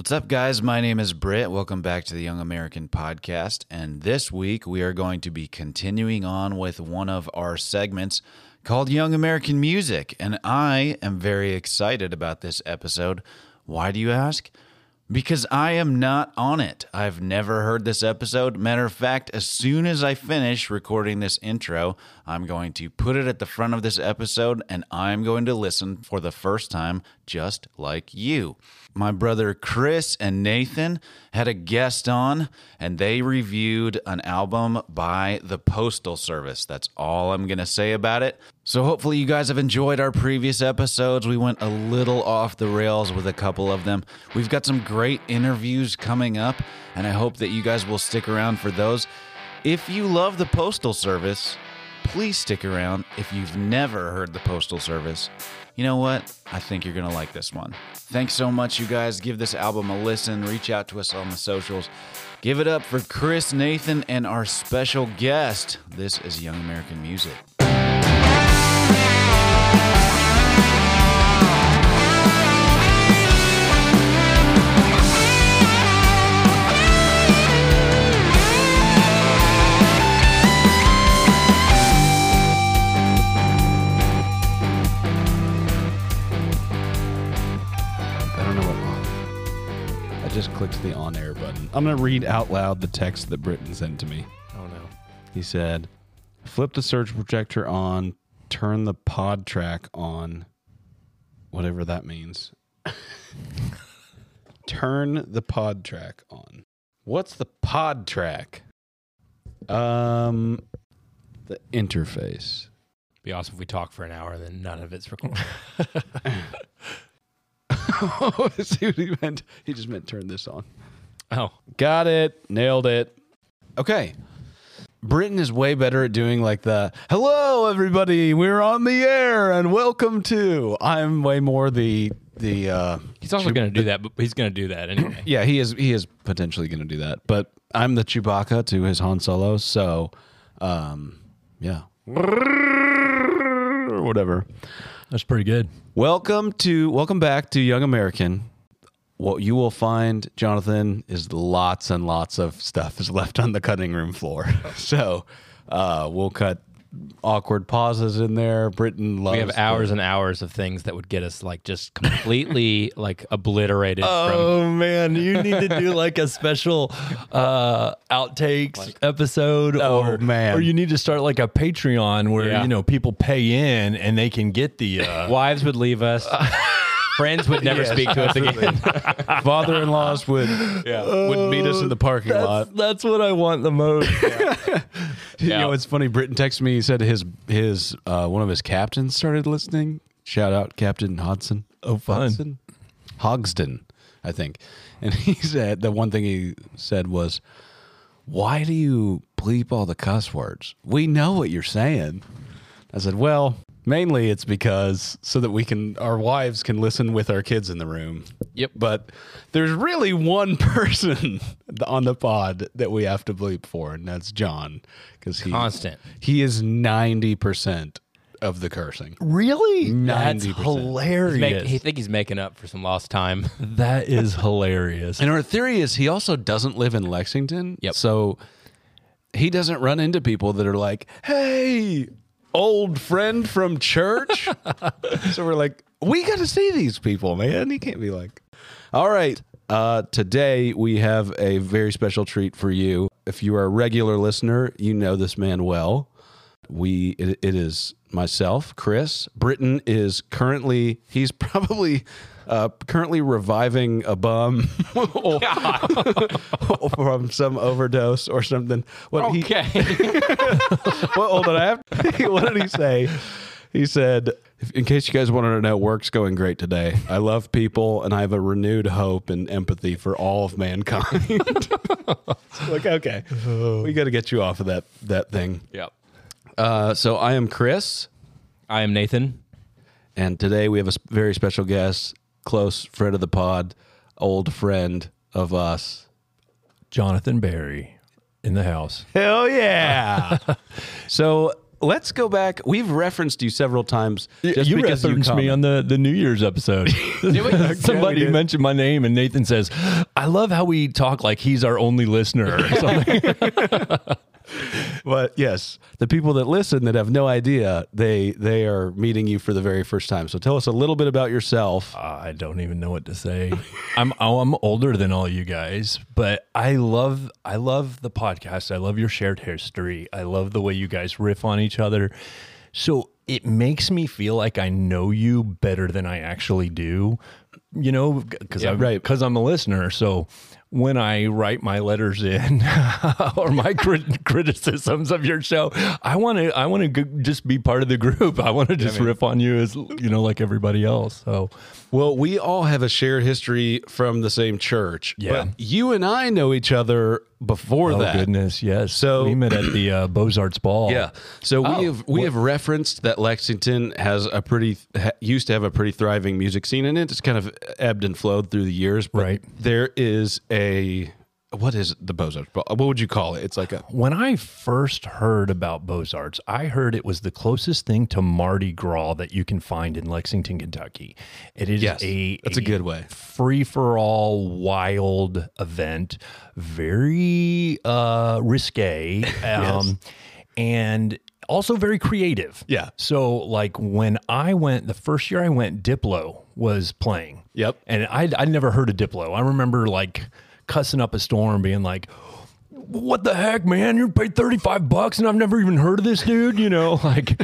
What's up, guys? My name is Britt. Welcome back to the Young American Podcast. And this week we are going to be continuing on with one of our segments called Young American Music. And I am very excited about this episode. Why do you ask? Because I am not on it. I've never heard this episode. Matter of fact, as soon as I finish recording this intro, I'm going to put it at the front of this episode and I'm going to listen for the first time, just like you. My brother Chris and Nathan had a guest on and they reviewed an album by the Postal Service. That's all I'm going to say about it. So, hopefully, you guys have enjoyed our previous episodes. We went a little off the rails with a couple of them. We've got some great interviews coming up, and I hope that you guys will stick around for those. If you love the Postal Service, please stick around. If you've never heard the Postal Service, you know what? I think you're going to like this one. Thanks so much, you guys. Give this album a listen. Reach out to us on the socials. Give it up for Chris, Nathan, and our special guest. This is Young American Music. I'm going to read out loud the text that Britton sent to me. Oh no. He said, flip the surge projector on, turn the pod track on, whatever that means. turn the pod track on. What's the pod track? Um, the interface. Be awesome if we talk for an hour and then none of it's recorded. oh, See what he meant? He just meant turn this on. oh. Got it. Nailed it. Okay. Britton is way better at doing like the hello everybody, we're on the air and welcome to. I'm way more the the uh He's also going to do that, but he's going to do that anyway. yeah, he is he is potentially going to do that. But I'm the Chewbacca to his Han Solo, so um yeah. Or whatever. That's pretty good. Welcome to welcome back to Young American. What you will find, Jonathan, is lots and lots of stuff is left on the cutting room floor. so uh, we'll cut awkward pauses in there. Britton loves. We have hours and hours of things that would get us like just completely like obliterated from Oh man, you need to do like a special uh outtakes episode Oh, or man. or you need to start like a Patreon where Yeah. you know people pay in and they can get the uh wives would leave us. Friends would never speak to us again. father-in-laws would yeah would meet us in the parking that's, lot. that's what I want the most. You know, it's funny. Britton texted me. He said his his uh, one of his captains started listening. Shout out Captain Hodson. Oh, fun. Hodson? Hogsden, I think. And he said the one thing he said was, "Why do you bleep all the cuss words? We know what you're saying." I said, "Well, mainly it's because so that we can our wives can listen with our kids in the room." Yep. But there's really one person on the pod that we have to bleep for, and that's John, because he Constant. He is ninety percent of the cursing. really? 90%. hilarious. Make, he think he's making up for some lost time. that is hilarious. And our theory is he also doesn't live in Lexington. Yep. So he doesn't run into people that are like, "Hey, old friend from church." so we're like, "We got to see these people, man." He can't be like, "All right." Uh, today we have a very special treat for you. If you are a regular listener, you know this man well. We it, it is myself, Chris. Britton is currently he's probably uh, currently reviving a bum or- from some overdose or something. What he Okay. well, hold on. I have, what did he say? He said, in case you guys wanted to know, work's going great today. I love people and I have a renewed hope and empathy for all of mankind. It's like, okay, we got to get you off of that, that thing. yep. Uh, so I am Chris, I am Nathan. and today we have a very special guest, close friend of the pod, old friend of us. Jonathan Berry in the house. Hell yeah! so let's go back. We've referenced you several times. Just you because referenced me on the, the New Year's episode. Somebody did. mentioned my name, and Nathan says, "I love how we talk like he's our only listener." Or something. But yes, the people that listen that have no idea, they they are meeting you for the very first time. So tell us a little bit about yourself. I don't even know what to say. I'm oh, I'm older than all you guys, but I love I love the podcast. I love your shared history. I love the way you guys riff on each other. So it makes me feel like I know you better than I actually do. You know, because I right. because I'm a listener. So when I write my letters in or my crit- criticisms of your show, I want to I want to just be part of the group. I want to just riff on you as you know, like everybody else. So Well, we all have a shared history from the same church. Yeah. But you and I know each other before Oh that. goodness, yes. So- we met at the uh, Beaux Arts Ball. Yeah. So Oh, we have we have referenced that Lexington has a pretty ha, used to have a pretty thriving music scene in it. It's kind of ebbed and flowed through the years. But Right. There is a what is the Beaux Arts? What would you call it? It's like a When I first heard about Beaux Arts, I heard it was the closest thing to Mardi Gras that you can find in Lexington, Kentucky. It is Yes, a that's a good way. free for all wild event, very uh, risque, um, and also very creative. Yeah. So like when I went the first year I went, Diplo was playing. Yep. And I I never heard of Diplo. I remember like cussing up a storm, being like. What the heck, man? You paid 35 bucks and I've never even heard of this dude, you know? Like,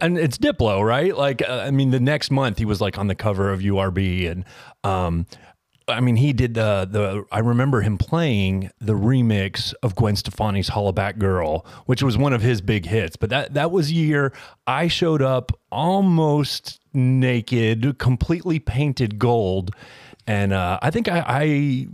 and it's Diplo, right? Like, uh, I mean, the next month he was like on the cover of URB and, um, I mean, he did the the. I remember him playing the remix of Gwen Stefani's "Hollaback Girl," which was one of his big hits. But that that was year I showed up almost naked, completely painted gold, and uh, I think I. I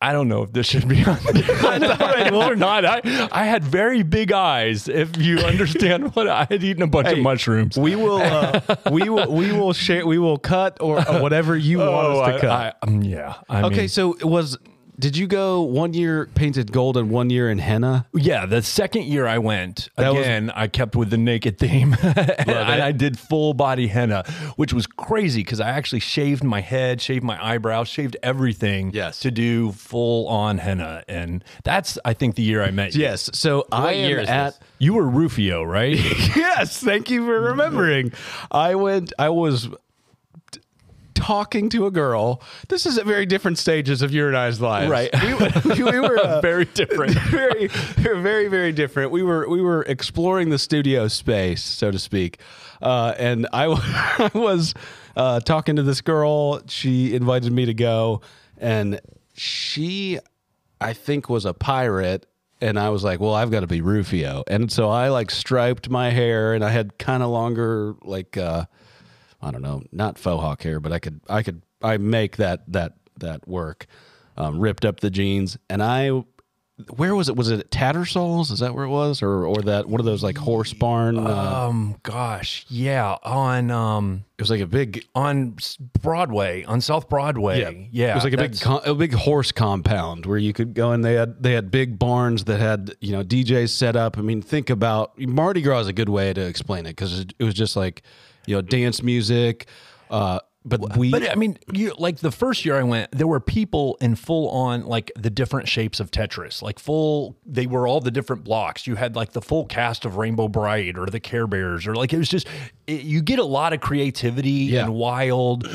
I don't know if this should be on the or not. I, I had very big eyes. If you understand what I had eaten a bunch of mushrooms. we will uh, we will we will share we will cut or, or whatever you want us to I- cut. I- um, yeah. I okay, mean- so it was did you go one year painted gold and one year in henna? Yeah, the second year I went That was- again, I kept with the naked theme, and I did full body henna, which was crazy because I actually shaved my head, shaved my eyebrows, shaved everything, Yes. to do full on henna, and that's I think the year I met you. Yes. So I am year is at you were Rufio, right? yes, thank you for remembering. I went. I was talking to a girl. This is at very different stages of your and I's lives, Right. We, were- we were uh, Very different. very, very, very different. We were we were exploring the studio space, so to speak, uh, and I was uh, talking to this girl. She invited me to go, and she, I think, was a pirate. And I was like, well, I've got to be Rufio. And so I like striped my hair and I had kind of longer, like, uh, I don't know, not faux hawk hair, but I could, I could, I make that, that, that work. Um, ripped up the jeans and I, where was it? Was it at Tattersalls? Is that where it was? Or, or that, one of those like horse barn? Uh, um, gosh, yeah, on um it was like a big, on Broadway, on South Broadway, yeah, yeah it was like a big, a big horse compound where you could go and they had they had big barns that had you know DJs set up. I mean, think about Mardi Gras is a good way to explain it because it was just like you know dance music. Uh, but we, But I mean, you like the first year I went, there were people in full on like the different shapes of Tetris, like full. They were all the different blocks. You had like the full cast of Rainbow Brite or the Care Bears, or like it was just it, you get a lot of creativity Yeah. and wild.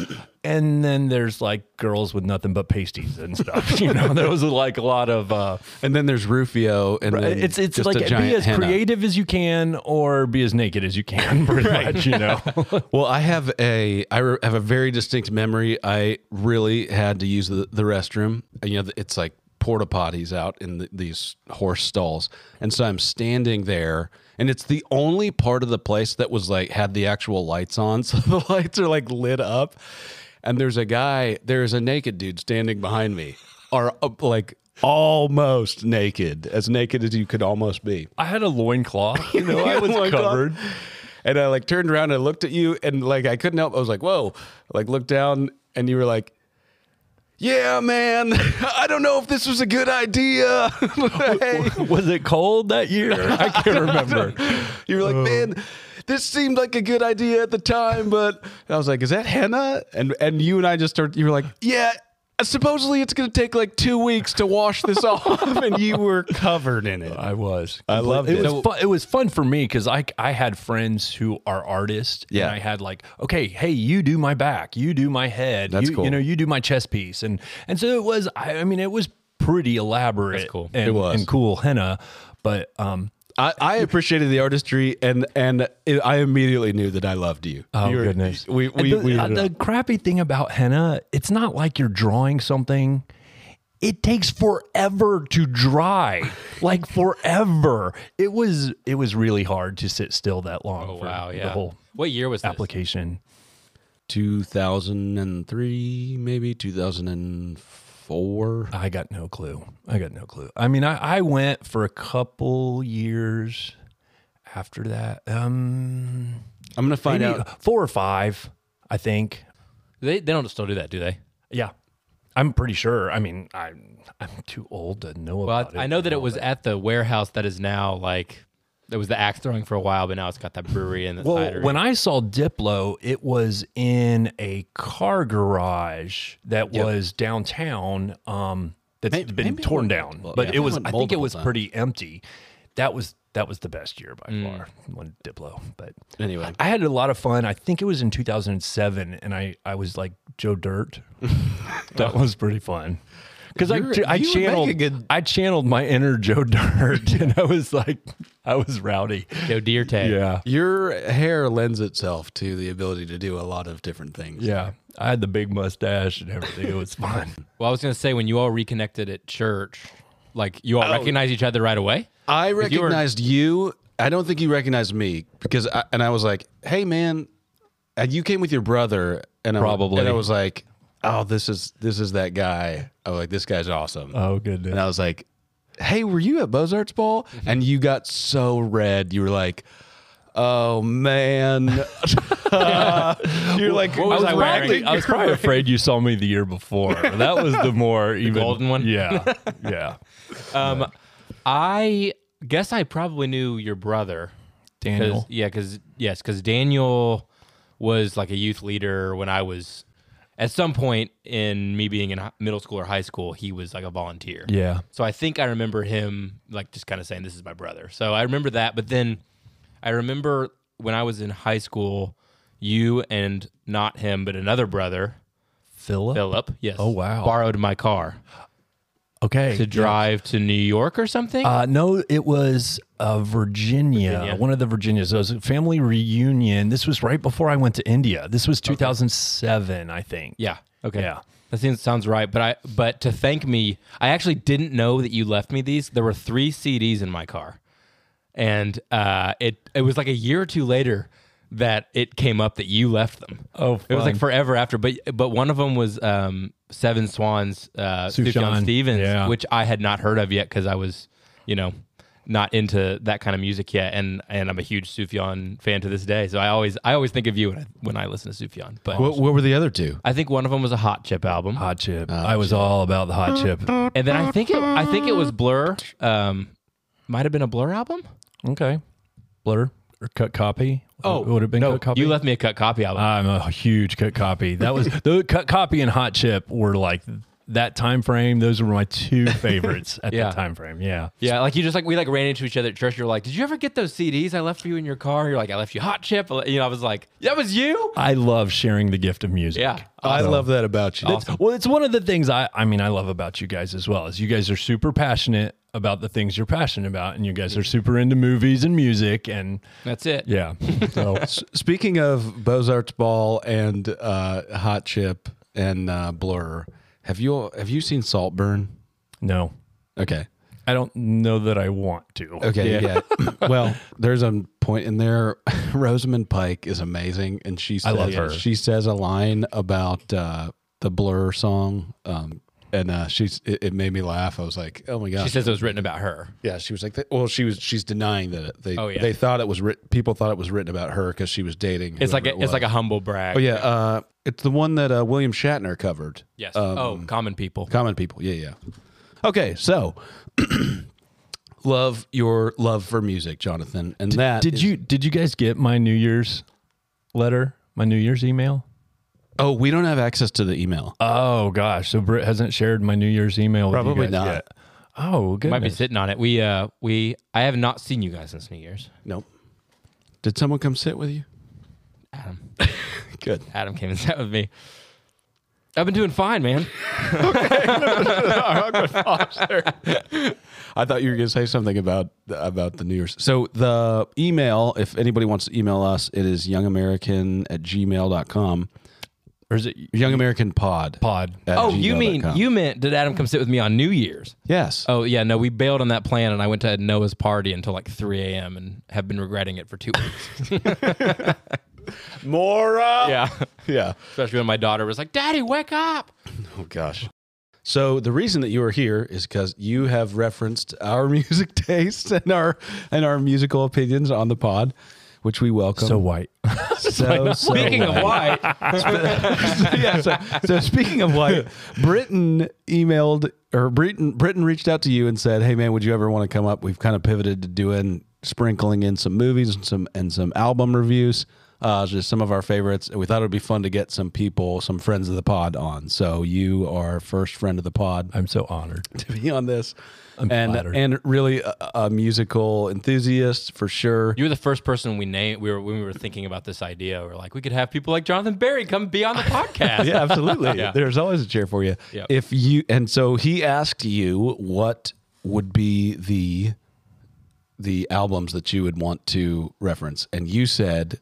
And then there's like girls with nothing but pasties and stuff. You know, there was like a lot of. uh and then there's Rufio, and then It's it's like be as henna. creative as you can or be as naked as you can, pretty much. You know. Well, I have a I re- have a very distinct memory. I really had to use the, the restroom. You know, it's like porta potties out in the, these horse stalls, and so I'm standing there, and it's the only part of the place that was like had the actual lights on, so the lights are like lit up, and there's a guy, there's a naked dude standing behind me, or uh, like almost naked, as naked as you could almost be. I had a loincloth. You know, I was covered. And I like turned around and looked at you and like I couldn't help. I was like, whoa. Like looked down and you were like, yeah, man, I don't know if this was a good idea. Hey. Was it cold that year? I can't remember. You were like, man, this seemed like a good idea at the time, but I was like, is that henna? And and you and I just started. You were like, yeah. Supposedly it's going to take like two weeks to wash this off, and you were covered in it. I was. I loved it. it. Was fun, it was fun for me because I I had friends who are artists. Yeah. And I had like, okay, hey, you do my back, you do my head. That's you, cool. You know, you do my chest piece, and and so it was. I, I mean, it was pretty elaborate. That's cool. And, It was. and cool henna, but um. I, I appreciated the artistry, and and it, I immediately knew that I loved you. Oh You were- goodness! we we, the, we uh, the crappy thing about henna, it's not like you're drawing something. It takes forever to dry, like forever. It was it was really hard to sit still that long. Oh for wow, the yeah. whole What year was this? application. 2003, maybe 2004. I got no clue. I got no clue. I mean, I, I went for a couple years after that. Um, I'm gonna find out. four or five, I think. They they don't still do that, do they? Yeah, I'm pretty sure. I mean, I'm I'm too old to know Well, about it. I, I know that it was but- at the warehouse that is now like it was the axe throwing for a while, but now it's got that brewery and the Well, cider. when I saw Diplo, it was in a car garage that was downtown. Um, that's Maybe- been maybe torn down, multiple- but yeah, it was I think it was times. pretty empty. That was that was the best year by Mm. far. When Diplo, but Anyway, I had a lot of fun. I think it was in 2007, and I I was like Joe Dirt. that was pretty fun. Because I, I you would make channeled a good- I channeled my inner Joe Dirt, and I was like, I was rowdy. Joe Deer tag. Yeah, your hair lends itself to the ability to do a lot of different things. Yeah, I had the big mustache and everything. It was fun. Well, I was gonna say when you all reconnected at church, like you all Oh. recognized each other right away. I you were- recognized you. I don't think you recognized me because, I, and I was like, "Hey, man," and you came with your brother, and I, Probably. and I was like, "Oh, this is this is that guy." I was like, "This guy's awesome," Oh goodness. and I was like, "Hey, were you at Beaux Arts ball?" And you got so red. You were like. Oh man! You're like, What was I wearing? Probably, I was probably afraid you saw me the year before. That was the more even golden one? Yeah, yeah. Um, I guess I probably knew your brother, Daniel. Yeah, because yes, because Daniel was like a youth leader when I was. At some point in me being in middle school or high school, he was like a volunteer. Yeah. So I think I remember him like just kind of saying, "This is my brother." So I remember that. But then I remember when I was in high school, you and not him, but another brother, Philip. Philip. Yes. Oh, wow. Borrowed my car Okay. to drive to New York or something. Uh, no, it was uh, Virginia, Virginia. one of the Virginias. It was a family reunion. This was right before I went to India. This was 2007, I think. yeah. Okay. Yeah. That seems sounds right. But I but to thank me, I actually didn't know that you left me these. There were three CDs in my car, and uh, it it was like a year or two later that it came up that you left them. Oh, it was like forever after. But but one of them was um, Seven Swans, uh, Sufjan, Sufjan Stevens, yeah. which I had not heard of yet because I was, you know. Not into that kind of music yet, and and I'm a huge Sufjan fan to this day. So I always I always think of you when I, when I listen to Sufjan. But what, what were the other two? I think one of them was a Hot Chip album. Hot chip. I was all about the hot chip. And then I think it I think it was Blur. Um, might have been a Blur album. Okay. Blur or cut copy. Oh, it would have been no, cut copy. you left me a cut copy album. I'm a huge cut copy. That was the cut copy and hot chip were like that time frame. Those were my two favorites at Yeah. that time frame. Yeah. yeah, like you just like we like ran into each other at church. You're like, did you ever get those CDs I left for you in your car? You're like, I left you Hot Chip. You know, I was like, that was you. I love sharing the gift of music. Yeah, I love that about you. Awesome. Well, it's one of the things I I mean I love about you guys as well. Is you guys are super passionate about the things you're passionate about, and you guys are super into movies and music, and That's it. yeah. So S- Speaking of Beaux Arts Ball and uh, Hot Chip and uh, Blur, have you have you seen Saltburn? no, Okay. I don't know that I want to. Okay. Yeah. well, there's a point in there. Rosamund Pike is amazing, and she says, love her. She says a line about uh, the Blur song. Um, and uh, she's it, it made me laugh. I was like, oh my god. She says it was written about her. yeah, she was like, well, she was she's denying that it, they Oh, yeah. they thought it was writ- people thought it was written about her because she was dating. It's like a, it it's like a humble brag. oh yeah, uh, it's the one that uh, William Shatner covered. Yes. Um, oh, common people. Common people. Yeah, yeah. Okay, so love your love for music, Jonathan, and that Did is- you did you guys get my New Year's letter? My New Year's email? Oh, we don't have access to the email. Oh gosh, so Britt hasn't shared my New Year's email with Probably you guys not. yet. Oh, goodness. Might be sitting on it. We uh we I have not seen you guys since New Year's. Nope. Did someone come sit with you? Adam. Good. Adam came and sat with me. I've been doing fine, man. I thought you were going to say something about about the New Year's. So the email, if anybody wants to email us, it is youngamerican at gmail.com. or is it Young American Pod. pod? at Oh, you mean gmail.com. you meant did Adam come sit with me on New Year's? Yes. Oh yeah, no, we bailed on that plan, and I went to Noah's party until like 3 a.m. and have been regretting it for two weeks. Mora. yeah, Yeah. especially when my daughter was like, "Daddy, wake up!" Oh gosh. So the reason that you are here is because you have referenced our music tastes and our and our musical opinions on the pod, which we welcome. So white. so, so Speaking of white, yeah. So, so speaking of white, Britton emailed or Britton Britton reached out to you and said, "Hey man, would you ever want to come up? We've kind of pivoted to doing sprinkling in some movies and some and some album reviews." Uh, just some of our favorites, we thought it would be fun to get some people, some friends of the pod on. So you are first friend of the pod I'm so honored. to be on this, I'm and flattered. and really a, a musical enthusiast for sure. you were the first person we named. We were when we were thinking about this idea. We are like, we could have people like Jonathan Berry come be on the podcast. yeah, absolutely. Yeah. There's always a chair for you. Yep. If you and so he asked you what would be the the albums that you would want to reference, and you said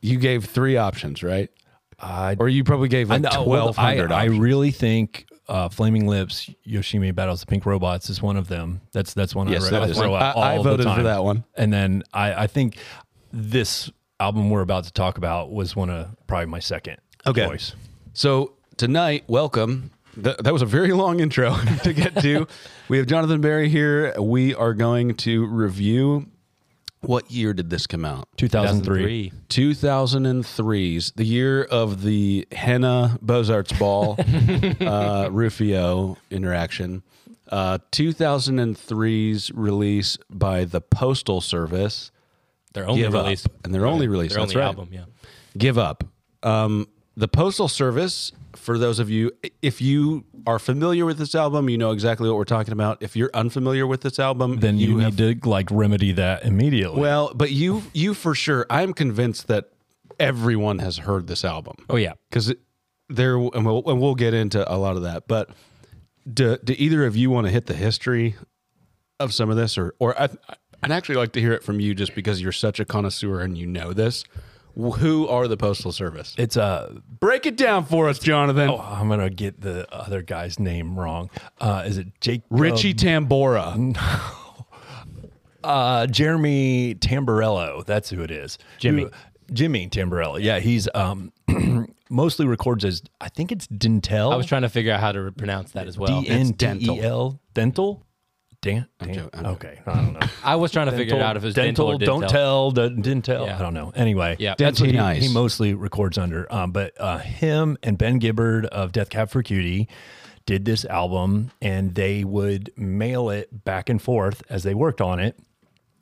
you gave three options, right? I Or you probably gave like I know, well, twelve hundred. I, I really think uh, Flaming Lips, Yoshimi Battles the Pink Robots is one of them. That's that's one Yes, I, that I throw out I- I voted for that one. And then I, I think this album we're about to talk about was one of probably my second Okay. choice. So tonight, welcome. Th- that was a very long intro to get to. we have Jonathan Berry here. We are going to review. What year did this come out? 2003. 2003's the year of the henna Beaux Arts ball uh, Rufio interaction. Uh, 2003's release by the Postal Service. Their only Give release, up. and their only release. their That's only right. album. Yeah. Give up. Um, the Postal Service. For those of you, if you are familiar with this album, you know exactly what we're talking about. If you're unfamiliar with this album, Then you, have need to like remedy that immediately. well, but you you for sure. I'm convinced that everyone has heard this album Oh yeah. because there, and we'll, and we'll get into a lot of that. But do, do either of you want to hit the history of some of this, or or I, I'd actually like to hear it from you, just because you're such a connoisseur and you know this. Who are the Postal Service? it's uh, Break it down for us, Jonathan. oh, I'm gonna get the other guy's name wrong. Uh, is it Jake Richie Tambora. Uh, Jeremy Tamborello. That's who it is. Jimmy. Who- Jimmy Tamborello. Yeah, he's um mostly records as I think it's Dntel. I was trying to figure out how to pronounce that as well. D N T E L dental. Dan, Dan- I'm okay, I don't know. I was trying to figure it out if it was dental, or don't dental. tell, d- didn't tell. Yeah. I don't know. Anyway, Yeah. that's what he, Nice. he mostly records under. Um, but uh, him and Ben Gibbard of Death Cab for Cutie did this album, and they would mail it back and forth as they worked on it,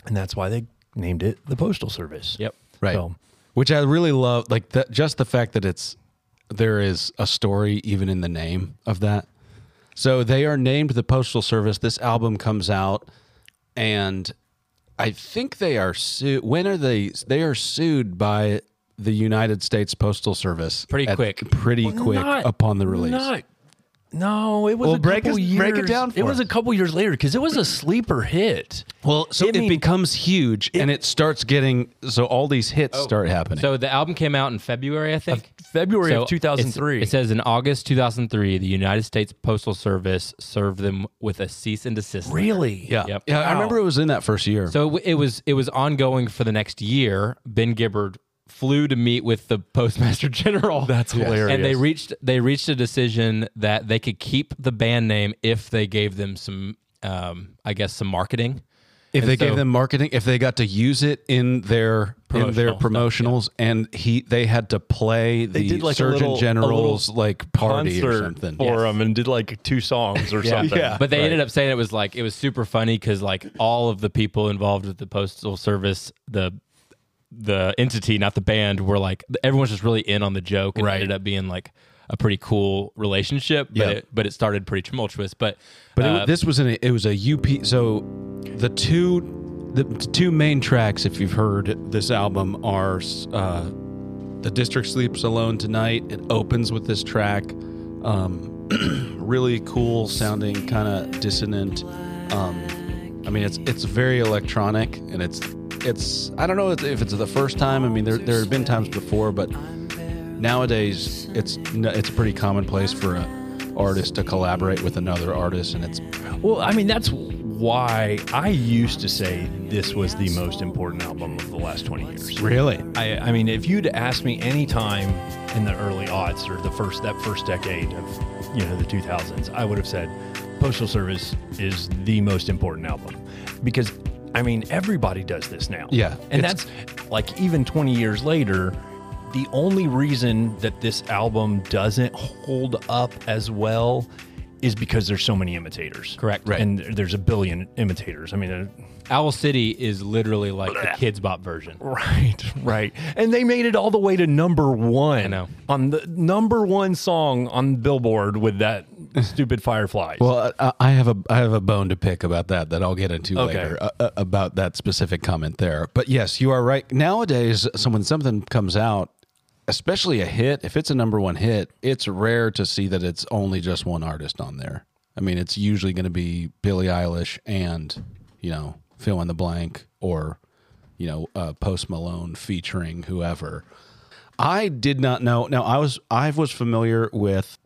and that's why they named it the Postal Service. Yep. Right. So, Which I really love, like that, just the fact that it's there is a story even in the name of that. So they are named the Postal Service. This album comes out, and I think they are sued. When are they? They are sued by the United States Postal Service Pretty at- quick. pretty quick Not- upon the release. Not, no, it was Well, a break couple us- years. break it down for it for was us. a couple years later because it was a sleeper hit. well, so I it mean- becomes huge, and it starts getting so all these hits oh, start happening. So the album came out in February, I think. February So of 2003. It says in August 2003, the United States Postal Service served them with a cease and desist. letter. really? yeah, Yep. yeah, I remember it was in that first year. So it, w- it was it was ongoing for the next year. Ben Gibbard flew to meet with the postmaster general. That's hilarious. And they reached they reached a decision that they could keep the band name if they gave them some, um, I guess, some marketing. If And they gave them marketing, if they got to use it in their in their Promotional stuff, promotionals, and he they had to play the did like Surgeon little- General's like party or something. for them and did like two songs or Yeah. something. Yeah. But they Right. ended up saying it was like it was super funny because like all of the people involved with the postal service, the the entity, not the band, were like everyone's just really in on the joke and it Right. ended up being like a pretty cool relationship. But Yeah. it, but it started pretty tumultuous. But But uh, it, this was an it was a UP. So the two the two main tracks, if you've heard this album, are uh, "The District Sleeps Alone Tonight." It opens with this track, um, really cool sounding, kind of dissonant. Um, I mean, it's it's very electronic, and it's it's I don't know if it's the first time. I mean, there there have been times before, but nowadays it's it's a pretty commonplace for an artist to collaborate with another artist, and it's Well, I mean, that's why I used to say this was the most important album of the last 20 years. really I, I mean, if you'd asked me any time in the early aughts or the first that first decade of you know the 2000s, I would have said Postal Service is the most important album because I mean everybody does this now. Yeah, and that's like even 20 years later. The only reason that this album doesn't hold up as well is because there's so many imitators. Correct. Right. And there's a billion imitators. I mean, uh, Owl City is literally like the Kidz Bop version. Right, right. And they made it all the way to number one. I know. On the number one song on Billboard with that stupid Fireflies. Well, I, I have a I have a bone to pick about that that I'll get into Okay. later uh, uh, about that specific comment there. But yes, you are right. Nowadays, so when something comes out, especially a hit, if it's a number one hit, it's rare to see that it's only just one artist on there. I mean, it's usually going to be Billie Eilish and you know fill in the blank or you know uh, Post Malone featuring whoever. I did not know. Now I was I was familiar with.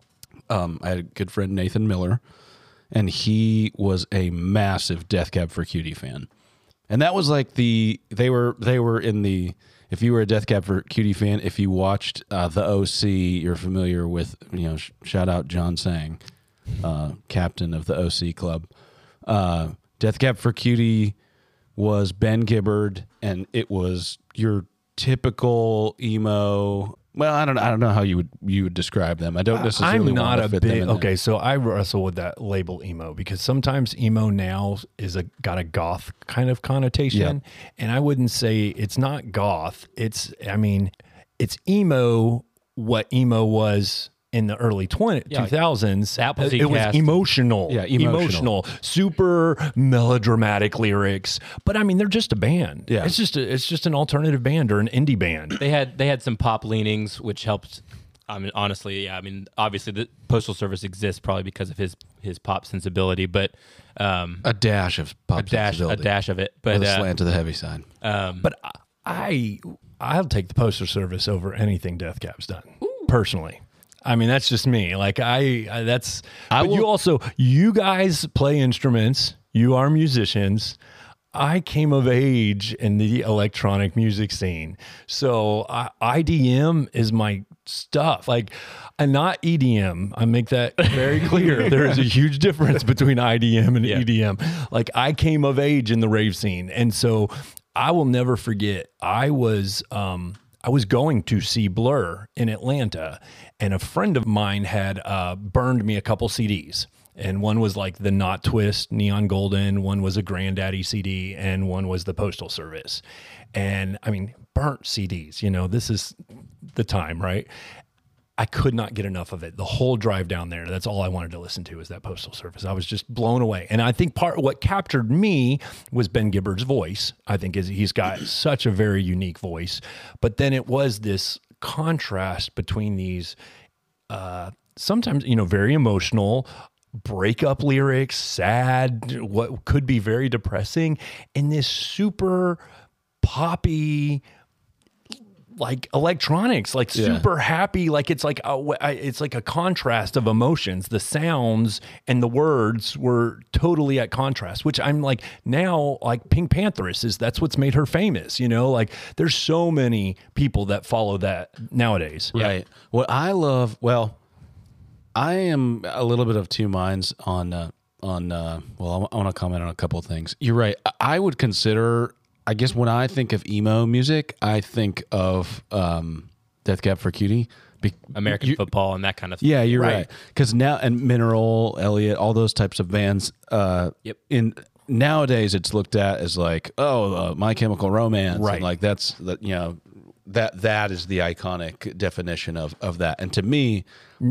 Um, I had a good friend Nathan Miller, and he was a massive Death Cab for Cutie fan, and that was like the they were they were in the. If you were a Death Cab for Cutie fan, if you watched uh, the OC, you're familiar with you know. Sh- shout out John Sang, uh, captain of the OC club. Uh, Death Cab for Cutie was Ben Gibbard, and it was your typical emo. Well, I don't, I don't know how you would you would describe them. I don't necessarily. I'm not want a to fit them big okay. So I wrestle with that label emo because sometimes emo now is a got a goth kind of connotation, and I wouldn't say it's not goth. It's I mean, it's emo. What emo was in the early 20, Yeah, 2000s. Appleseed it was emotional. Yeah, emotional. super melodramatic lyrics. But I mean, they're just a band. Yeah. it's just a, it's just an alternative band or an indie band. They had they had some pop leanings, which helped. I mean, honestly, yeah. I mean, obviously, the postal service exists probably because of his his pop sensibility, but um, a dash of pop a dash a dash of it. with But a uh, slant to the heavy side. But I I'll take the postal service over anything Death Cab's done personally. I mean, that's just me. Like I, I that's. but you also, you guys play instruments. You are musicians. I came of age in the electronic music scene, so I, IDM is my stuff. Like, and not EDM. I make that very clear. there is a huge difference between IDM and EDM. Like, I came of age in the rave scene, and so I will never forget. I was um, I was going to see Blur in Atlanta, and a friend of mine had uh, burned me a couple CDs. And one was like the Notwist Neon Golden, one was a Grandaddy CD, and one was the Postal Service. And I mean, burnt CDs, you know, this is the time, right? I could not get enough of it. The whole drive down there, that's all I wanted to listen to was that postal service. I was just blown away. And I think part what captured me was Ben Gibbard's voice. I think is he's got such a very unique voice. But then it was this contrast between these uh sometimes, you know, very emotional breakup lyrics, sad, what could be very depressing, and this super poppy like electronics, like Yeah. super happy. Like it's like a, it's like a contrast of emotions. The sounds and the words were totally at contrast. Which I'm like now, like PinkPantheress is that's what's made her famous. You know, like there's so many people that follow that nowadays. Right. What I love, well, I am a little bit of two minds on uh, on. Uh, well, I want to comment on a couple of things. You're right. I- I would consider. I guess when I think of emo music, I think of um, Death Cab for Cutie. Be- American you- football and that kind of thing. Yeah, you're Right. right. Because now and Mineral, Elliott, all those types of bands. Uh, Yep. In nowadays, it's looked at as like, oh, uh, My Chemical Romance, and Right. like that's that you know that that is the iconic definition of of that. And to me,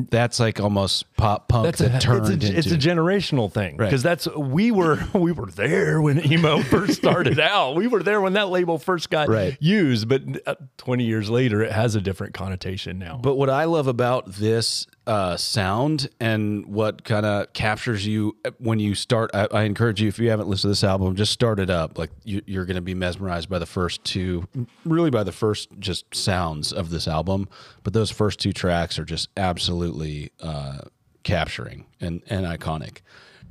that's like almost pop punk That's that a, turned it's, a, into. it's a generational thing Right. because that's we were we were there when emo first started out. We were there when that label first got Right. used, but uh, 20 years later, it has a different connotation now. But what I love about this uh, sound and what kind of captures you when you start, I, I encourage you if you haven't listened to this album, just start it up. Like you, you're going to be mesmerized by the first two, really by the first just sounds of this album. But those first two tracks are just absolutely uh, capturing and and iconic.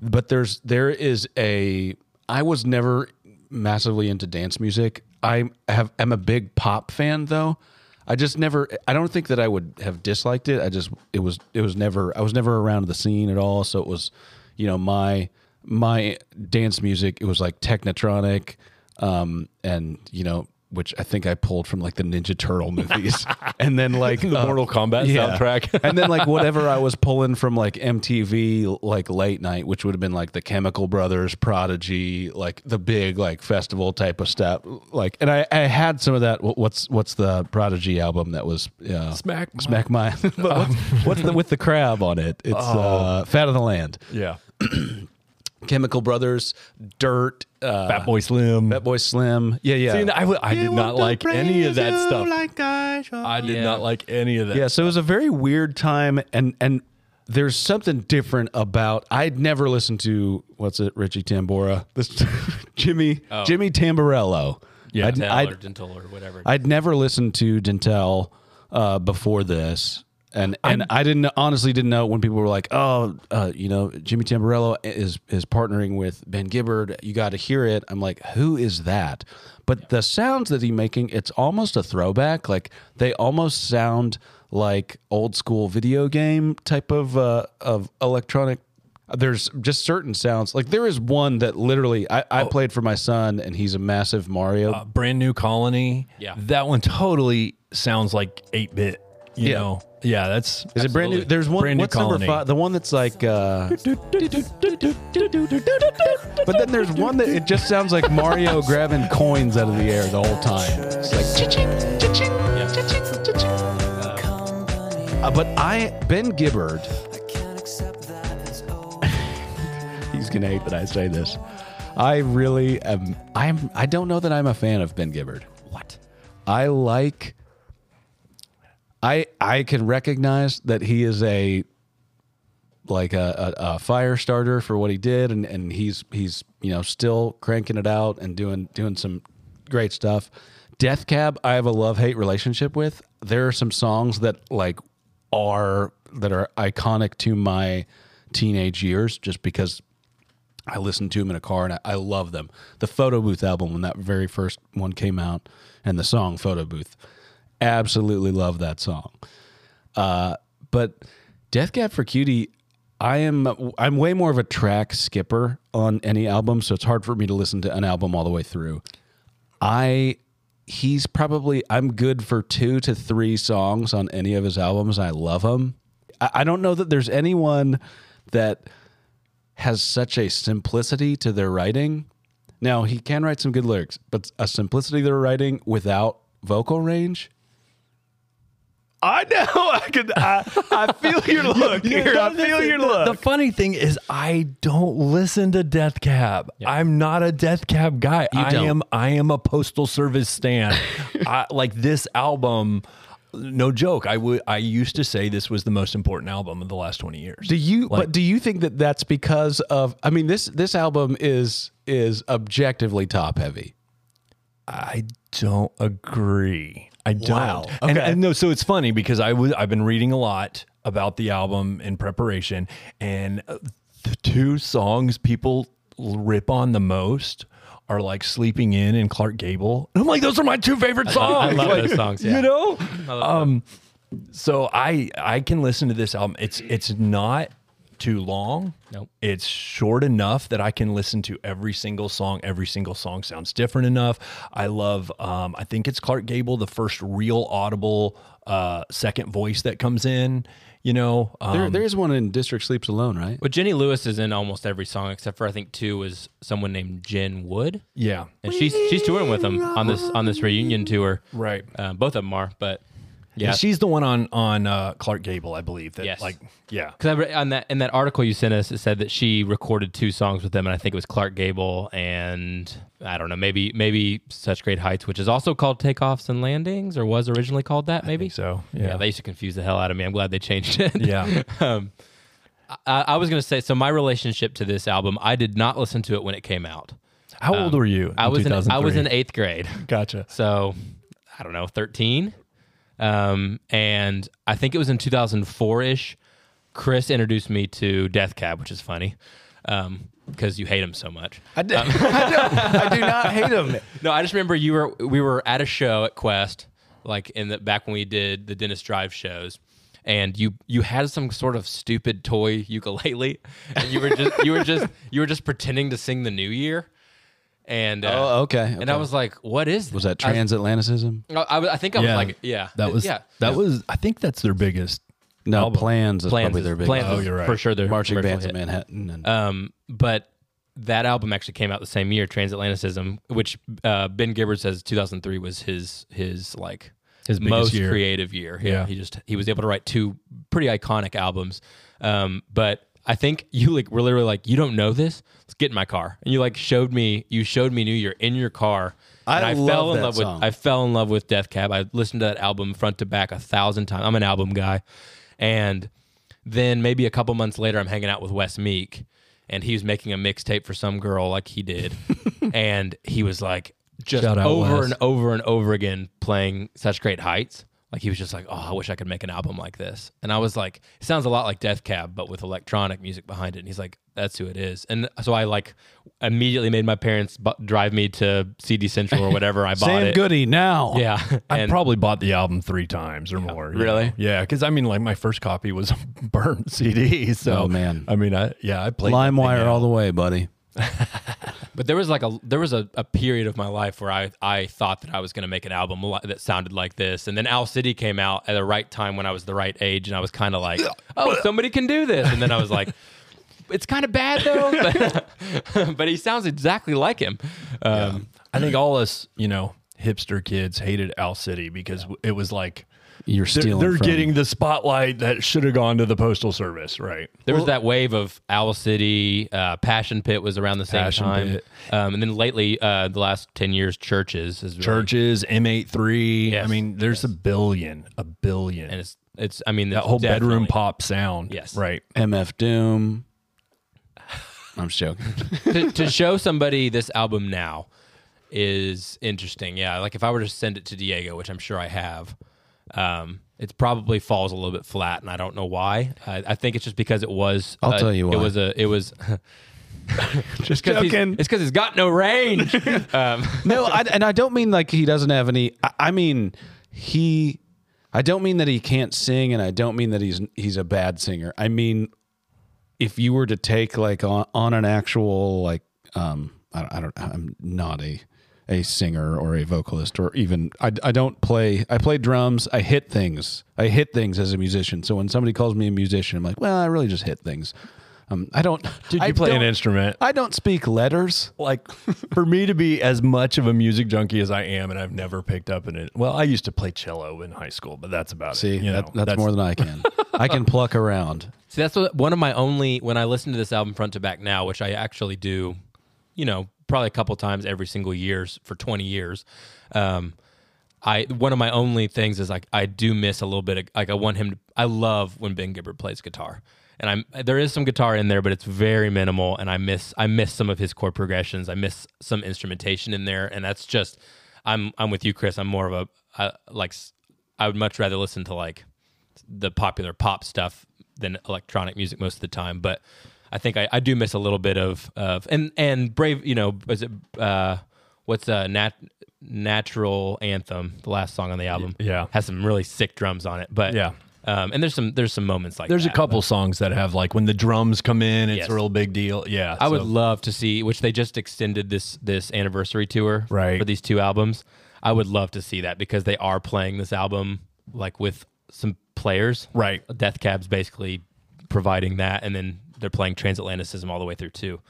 But there's there is a I was never massively into dance music. I have am a big pop fan though. I just never I don't think that I would have disliked it. I just it was it was never I was never around the scene at all, so it was you know my my dance music it was like technotronic um and you know which I think I pulled from like the Ninja Turtle movies. and then like The uh, Mortal Kombat soundtrack. and then like whatever I was pulling from like MTV like late night, which would have been like the Chemical Brothers, Prodigy, like the big like festival type of stuff. Like, and I, I had some of that. What's what's the Prodigy album that was uh, Smack My- Smack My? but what's, what's the with the crab on it? It's uh, Fat of the Land. yeah, Chemical Brothers, Dirt, uh, Fatboy Slim. Fatboy Slim. Yeah, yeah. See, I, I did not like any of that stuff. Like I. I did Yeah. not like any of that. Yeah, so it was a very weird time, and and there's something different about. I'd never listened to what's it, Richie Tambora, this Jimmy Jimmy Tamborello. Yeah. I'd, I'd, or dental or whatever. I'd never listened to Dntel uh, before this. And and I didn't honestly didn't know when people were like, oh, uh, you know, Jimmy Tamborello is is partnering with Ben Gibbard. You got to hear it. I'm like, who is that? But the sounds that he's making, it's almost a throwback. Like they almost sound like old school video game type of uh, of electronic. There's just certain sounds. Like there is one that literally I, I played for my son, and he's a massive Mario Uh, brand new colony. Yeah. that one totally sounds like eight bit. You Yeah. know, yeah, that's Is it brand new? There's one. Brand new what's number five? The one that's like. Uh, but then there's one that it just sounds like Mario grabbing coins out of the air the whole time. It's like. Uh, but I Ben Gibbard. He's gonna hate that I say this. I really am. I'm. I don't know that I'm a fan of Ben Gibbard. what? I like. I I can recognize that he is a like a, a, a fire starter for what he did, and, and he's he's you know still cranking it out and doing doing some great stuff. Death Cab, I have a love hate relationship with. There are some songs that like are that are iconic to my teenage years, just because I listened to them in a car and I, I love them. The Photo Booth album, when that very first one came out, and the song Photo Booth, absolutely love that song. Uh, but Death Cab for Cutie, I am I'm way more of a track skipper on any album, so it's hard for me to listen to an album all the way through. I he's probably I'm good for two to three songs on any of his albums. I love him. I, I don't know that there's anyone that has such a simplicity to their writing. Now he can write some good lyrics, but a simplicity to their writing without vocal range. I know. I could. I, I feel your look here. I feel your The, look. the funny thing is, I don't listen to Death Cab. I'm not a Death Cab guy. I don't. am. I am a Postal Service stan. I, like this album. No joke. I would. I used to say this was the most important album of the last twenty years. Do you? Like- but do you think that that's because of? I mean this this album is is objectively top heavy. I don't agree. I don't. Wow. And, Okay. and no, so it's funny because I was I've been reading a lot about the album in preparation, and uh, the two songs people rip on the most are like "Sleeping In" and "Clark Gable." And I'm like, those are my two favorite songs. I love Like, those songs, yeah. You know, love um, so I I can listen to this album. It's it's not too long. Nope. It's short enough that I can listen to every single song. Every single song sounds different enough. I love. Um, I think it's Clark Gable, the first real audible uh, second voice that comes in. You know, um, There, there is one in District Sleeps Alone, right? But Jenny Lewis is in almost every song except for I think two was someone named Jen Wood, yeah, and she's she's touring with them on this on this reunion tour. right. Uh, both of them are, but Yeah, she's the one on on uh, Clark Gable, I believe. That Yes. like, yeah, Because on that in that article you sent us, it said that she recorded two songs with them, and I think it was Clark Gable and I don't know, maybe maybe Such Great Heights, which is also called Takeoffs and Landings, or was originally called that. Maybe so. Yeah. Yeah, they used to confuse the hell out of me. I'm glad they changed it. yeah. um, I, I was gonna say, so my relationship to this album, I did not listen to it when it came out. How old were you? Um, I was in, I was in eighth grade. Gotcha. So I don't know, 13. Um, and I think it was in 2004 ish. Chris introduced me to Death Cab, which is funny because you hate him so much. I, do, I, do, I do not hate him. No, I just remember you were we were at a show at Quest, like in the back when we did the Dennis Drive shows, and you you had some sort of stupid toy ukulele, and you were just you were just you were just pretending to sing the New Year, and uh, Oh, okay. and I was like, what is this? was that transatlanticism? I, I, I think I was like, yeah, That was yeah. that was. I think that's their biggest. No, Album. plans is Plans probably is- their big Plans Oh, is you're right. for sure. Their marching commercial bands of hit. Manhattan. And, Um, but that album actually came out the same year, Transatlanticism, which uh, Ben Gibbard says 2003 was his his like His biggest most year. creative year. Yeah, Yeah. he just he was able to write two pretty iconic albums. Um, but I think you like were literally like, you don't know this. Let's get in my car, and you like showed me. You showed me New Year in your car. I and I fell in love song. with. I fell in love with Death Cab. I listened to that album front to back a thousand times. I'm an album guy, and then maybe a couple months later, I'm hanging out with Wes Meek, and he was making a mixtape for some girl like he did, and he was like just over Wes. and over and over again playing such great heights. Like he was just like, oh, I wish I could make an album like this. And I was like, it sounds a lot like Death Cab, but with electronic music behind it. And he's like, that's who it is. And so I like immediately made my parents bu- drive me to CD Central or whatever. I bought it. Sam it. Goody now. Yeah, I and probably bought the album three times or more. you Really? know? Yeah, because I mean, like my first copy was a burnt CD. So Oh, man. I mean, I yeah, I played that thing LimeWire out. all the way, buddy. But there was like a there was a, a period of my life where I I thought that I was going to make an album that sounded like this, and then Owl City came out at the right time when I was the right age, and I was kind of like, oh, somebody can do this, and then I was like. It's kind of bad though, but, but he sounds exactly like him. Um, I think all us, you know, hipster kids hated Owl City because it was like You're they're, stealing. they're from- getting the spotlight that should have gone to the postal service, right? There was that wave of Owl City, uh, Passion Pit was around the same Passion time, Pit. um, and then lately, uh, the last ten years, churches is really, CHVRCHES, M83. Yes. I mean, there's a billion, a billion. and it's it's. I mean, that it's whole bedroom pop sound. Yes. Right. MF Doom. I'm just joking. to, to show somebody this album now is interesting. Yeah, like if I were to send it to Diego, which I'm sure I have, um, it probably falls a little bit flat, and I don't know why. I, I think it's just because it was. I'll uh, tell you It was a. It was. just 'cause he's- joking. It's because he's got no range. um, no, I, and I don't mean like he doesn't have any. I, I mean he. I don't mean that he can't sing, and I don't mean that he's he's a bad singer. I mean, if you were to take like on, on an actual like, um, I, don't- I don't. I'm not a a singer or a vocalist or even I, I don't play I play drums I hit things I hit things as a musician so when somebody calls me a musician I'm like well I really just hit things um, I don't Did I you play an don't- instrument? I don't speak letters like for me to be as much of a music junkie as I am, and I've never picked up in it. Well, I used to play cello in high school, but that's about See, it. You that, know, that's, more than I can. I can pluck around. See, that's what, one of my only when I listen to this album front to back now, which I actually do, you know, probably a couple times every single years for 20 years. Um, I one of my only things is like I do miss a little bit of like I want him to I love when Ben Gibbard plays guitar. And I'm there is some guitar in there, but it's very minimal and I miss I miss some of his chord progressions. I miss some instrumentation in there and that's just I'm I'm with you Chris. I'm more of a I like I would much rather listen to like the popular pop stuff than electronic music most of the time. But I think I, I do miss a little bit of of and and brave. You know, is it uh, what's a nat natural anthem? The last song on the album, yeah. has some really sick drums on it. But Yeah. um, and there's some there's some moments like There's a that, couple songs that have like when the drums come in, it's Yes. a real big deal. Yeah, I would love to see, which they just extended this this anniversary tour Right. for these two albums. I would love to see that because they are playing this album like with some players. Right. Death Cab's basically providing that, and then they're playing Transatlanticism all the way through too.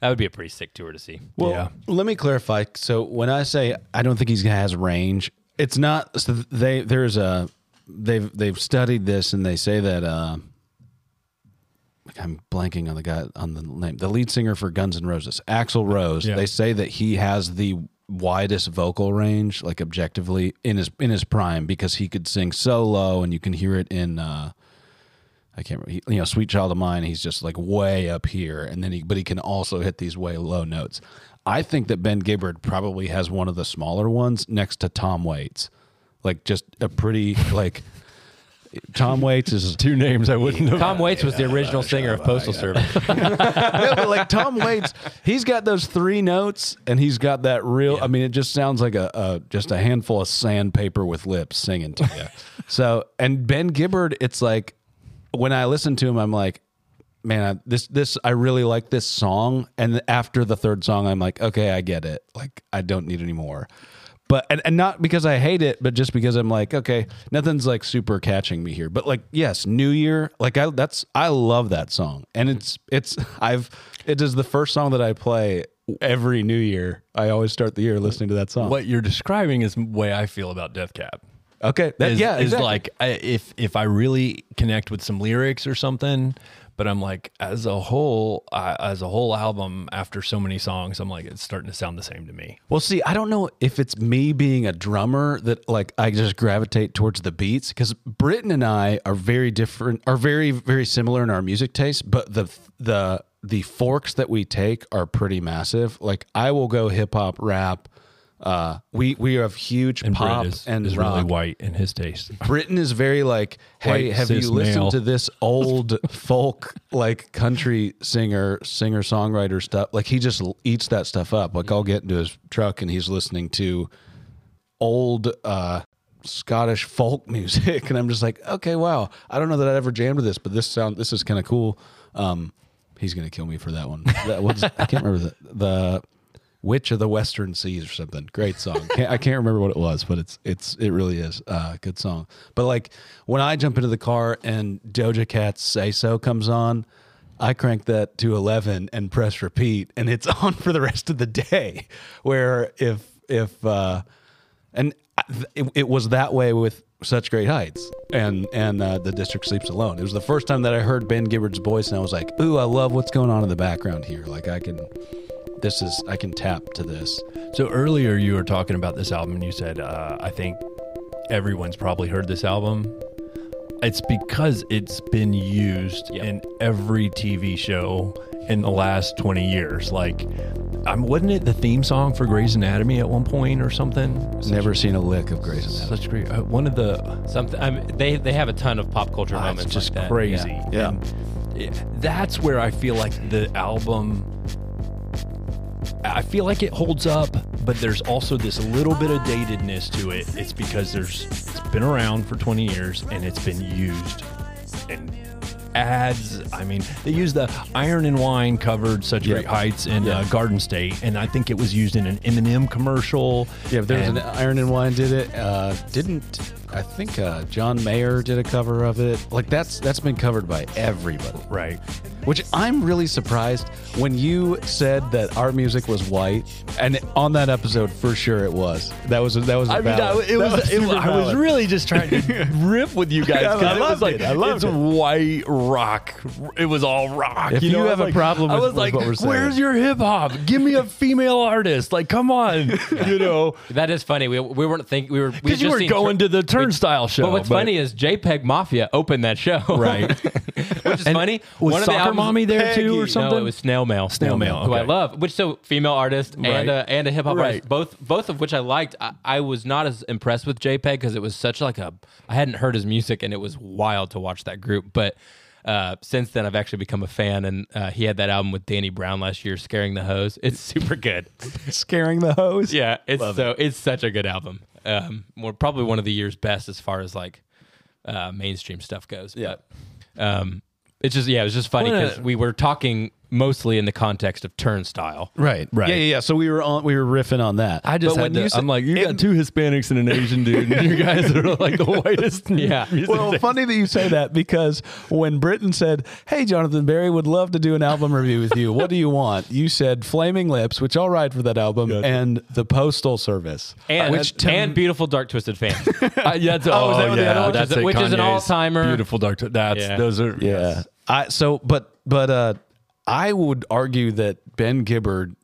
That would be a pretty sick tour to see. Well, Yeah. let me clarify. So when I say I don't think he has range, it's not. So they there's a they've they've studied this and they say that uh, I'm blanking on the guy on the name, the lead singer for Guns N' Roses, Axl Rose. Yeah. They say that he has the widest vocal range, like objectively in his in his prime, because he could sing so low and you can hear it in. Uh, I can't remember. He, you know, "Sweet Child of Mine." He's just like way up here, and then he, but he can also hit these way low notes. I think that Ben Gibbard probably has one of the smaller ones next to Tom Waits, like just a pretty like. Tom Waits is two names I wouldn't have. Tom Waits was the original singer of Postal Service. no, but like Tom Waits, he's got those three notes, and he's got that real. I mean, it just sounds like a, a just a handful of sandpaper with lips singing to you. so, and Ben Gibbard, it's like when I listen to him, I'm like, man, I, this this I really like this song, and after the third song, I'm like, okay, I get it. Like, I don't need any more. But and, and not because I hate it, but just because I'm like, okay, nothing's like super catching me here. But like, yes, New Year, like I that's I love that song, and it's it's I've it is the first song that I play every New Year. I always start the year listening to that song. What you're describing is the way I feel about Death Cab. Okay, that, is, yeah, is exactly. like I, if if I really connect with some lyrics or something, but I'm like as a whole, I, as a whole album, after so many songs, I'm like it's starting to sound the same to me. Well, see, I don't know if it's me being a drummer that like I just gravitate towards the beats because Britton and I are very different, are very very similar in our music taste, but the the the forks that we take are pretty massive. Like I will go hip hop, rap. Uh, we we have huge And pop Brit is, and is rock. really white in his taste. Britton is very like, hey, White have you listened male. to this old folk like country singer, singer songwriter stuff? Like he just eats that stuff up. Like I'll get into his truck and he's listening to old uh Scottish folk music and I'm just like, okay, wow. I don't know that I ever jammed to this, but this sound this is kind of cool. Um he's gonna kill me for that one. That was I can't remember the the Witch of the Western Seas or something. Great song. Can't, I can't remember what it was, but it's it's it really is a good song. But like when I jump into the car and Doja Cat's "Say So" comes on, I crank that to eleven and press repeat, and it's on for the rest of the day. Where if if uh, and it, it was that way with such great heights and and uh, the district sleeps alone. It was the first time that I heard Ben Gibbard's voice, and I was like, "Ooh, I love what's going on in the background here. Like I can." This is I can tap to this. So earlier you were talking about this album, and you said uh, I think everyone's probably heard this album. It's because it's been used Yep. in every TV show in the last twenty years. Like, um, wasn't it the theme song for Grey's Anatomy at one point or something? Never seen a lick of Grey's Anatomy. Such great. Uh, one of the Something. I mean, they they have a ton of pop culture Ah, moments. it's just like crazy. Yeah. It- that's where I feel like the album. I feel like it holds up, but there's also this little bit of datedness to it. It's because there's it's been around for 20 years and it's been used in ads. I mean, they used the Iron and Wine covered such great heights in uh, Garden State, and I think it was used in an Eminem commercial. Yeah, there was And- an Iron and Wine did it. Uh, didn't I think uh, John Mayer did a cover of it? Like that's that's been covered by everybody. right. Which I'm really surprised when you said that our music was white, and on that episode for sure it was. That was that was. I mean, I, it That was, it, super I was really just trying to riff with you guys. Yeah, I 'cause it was loved like it. I loved it's it. white rock. It was all rock. If you know? I was have a like- problem I with- was with like, what we're saying. "Where's your hip hop? Give me a female artist. Like, come on, you know." That is funny. We, we weren't thinking we were we Because you were going Tur- to the Turnstile show. But what's funny is JPEG Mafia opened that show. Right. which is funny. Was One of the Soccer Mommy there too, or No, something? it was Snail Mail. Snail Mail, who I okay. love. Which so female artist and a, and a hip hop Right. artist, both both of which I liked. I, I was not as impressed with JPEG because it was such like a I hadn't heard his music and it was wild to watch that group. But uh, since then, I've actually become a fan, and uh, he had that album with Danny Brown last year, "Scaring the Hoes." It's super good. Scaring the Hoes. Yeah, it's so it's such a good album. Um, more probably one of the year's best as far as like uh, mainstream stuff goes. Yeah. But, um, it's just yeah, it was just funny because we were talking mostly in the context of Turnstile. Right. Right. Yeah, yeah, yeah. So we were on. We were riffing on that. I just But had when to, said- I'm like, you got two Hispanics and an Asian dude, and you guys are like the whitest. Yeah. Well, taste. funny that you say that because when Britton said, "Hey, Jonathan Berry would love to do an album review with you. What do you want?" You said "Flaming Lips," which I'll write for that album, and the Postal Service, And, which to- and beautiful dark twisted fan. Uh, yeah, it's- Oh, is oh, that what the other one- that's Which is- it, which is an Kanye's all-timer. Beautiful dark. Twi- That's Yeah. those are yeah. yes. I so but but uh, I would argue that Ben Gibbard,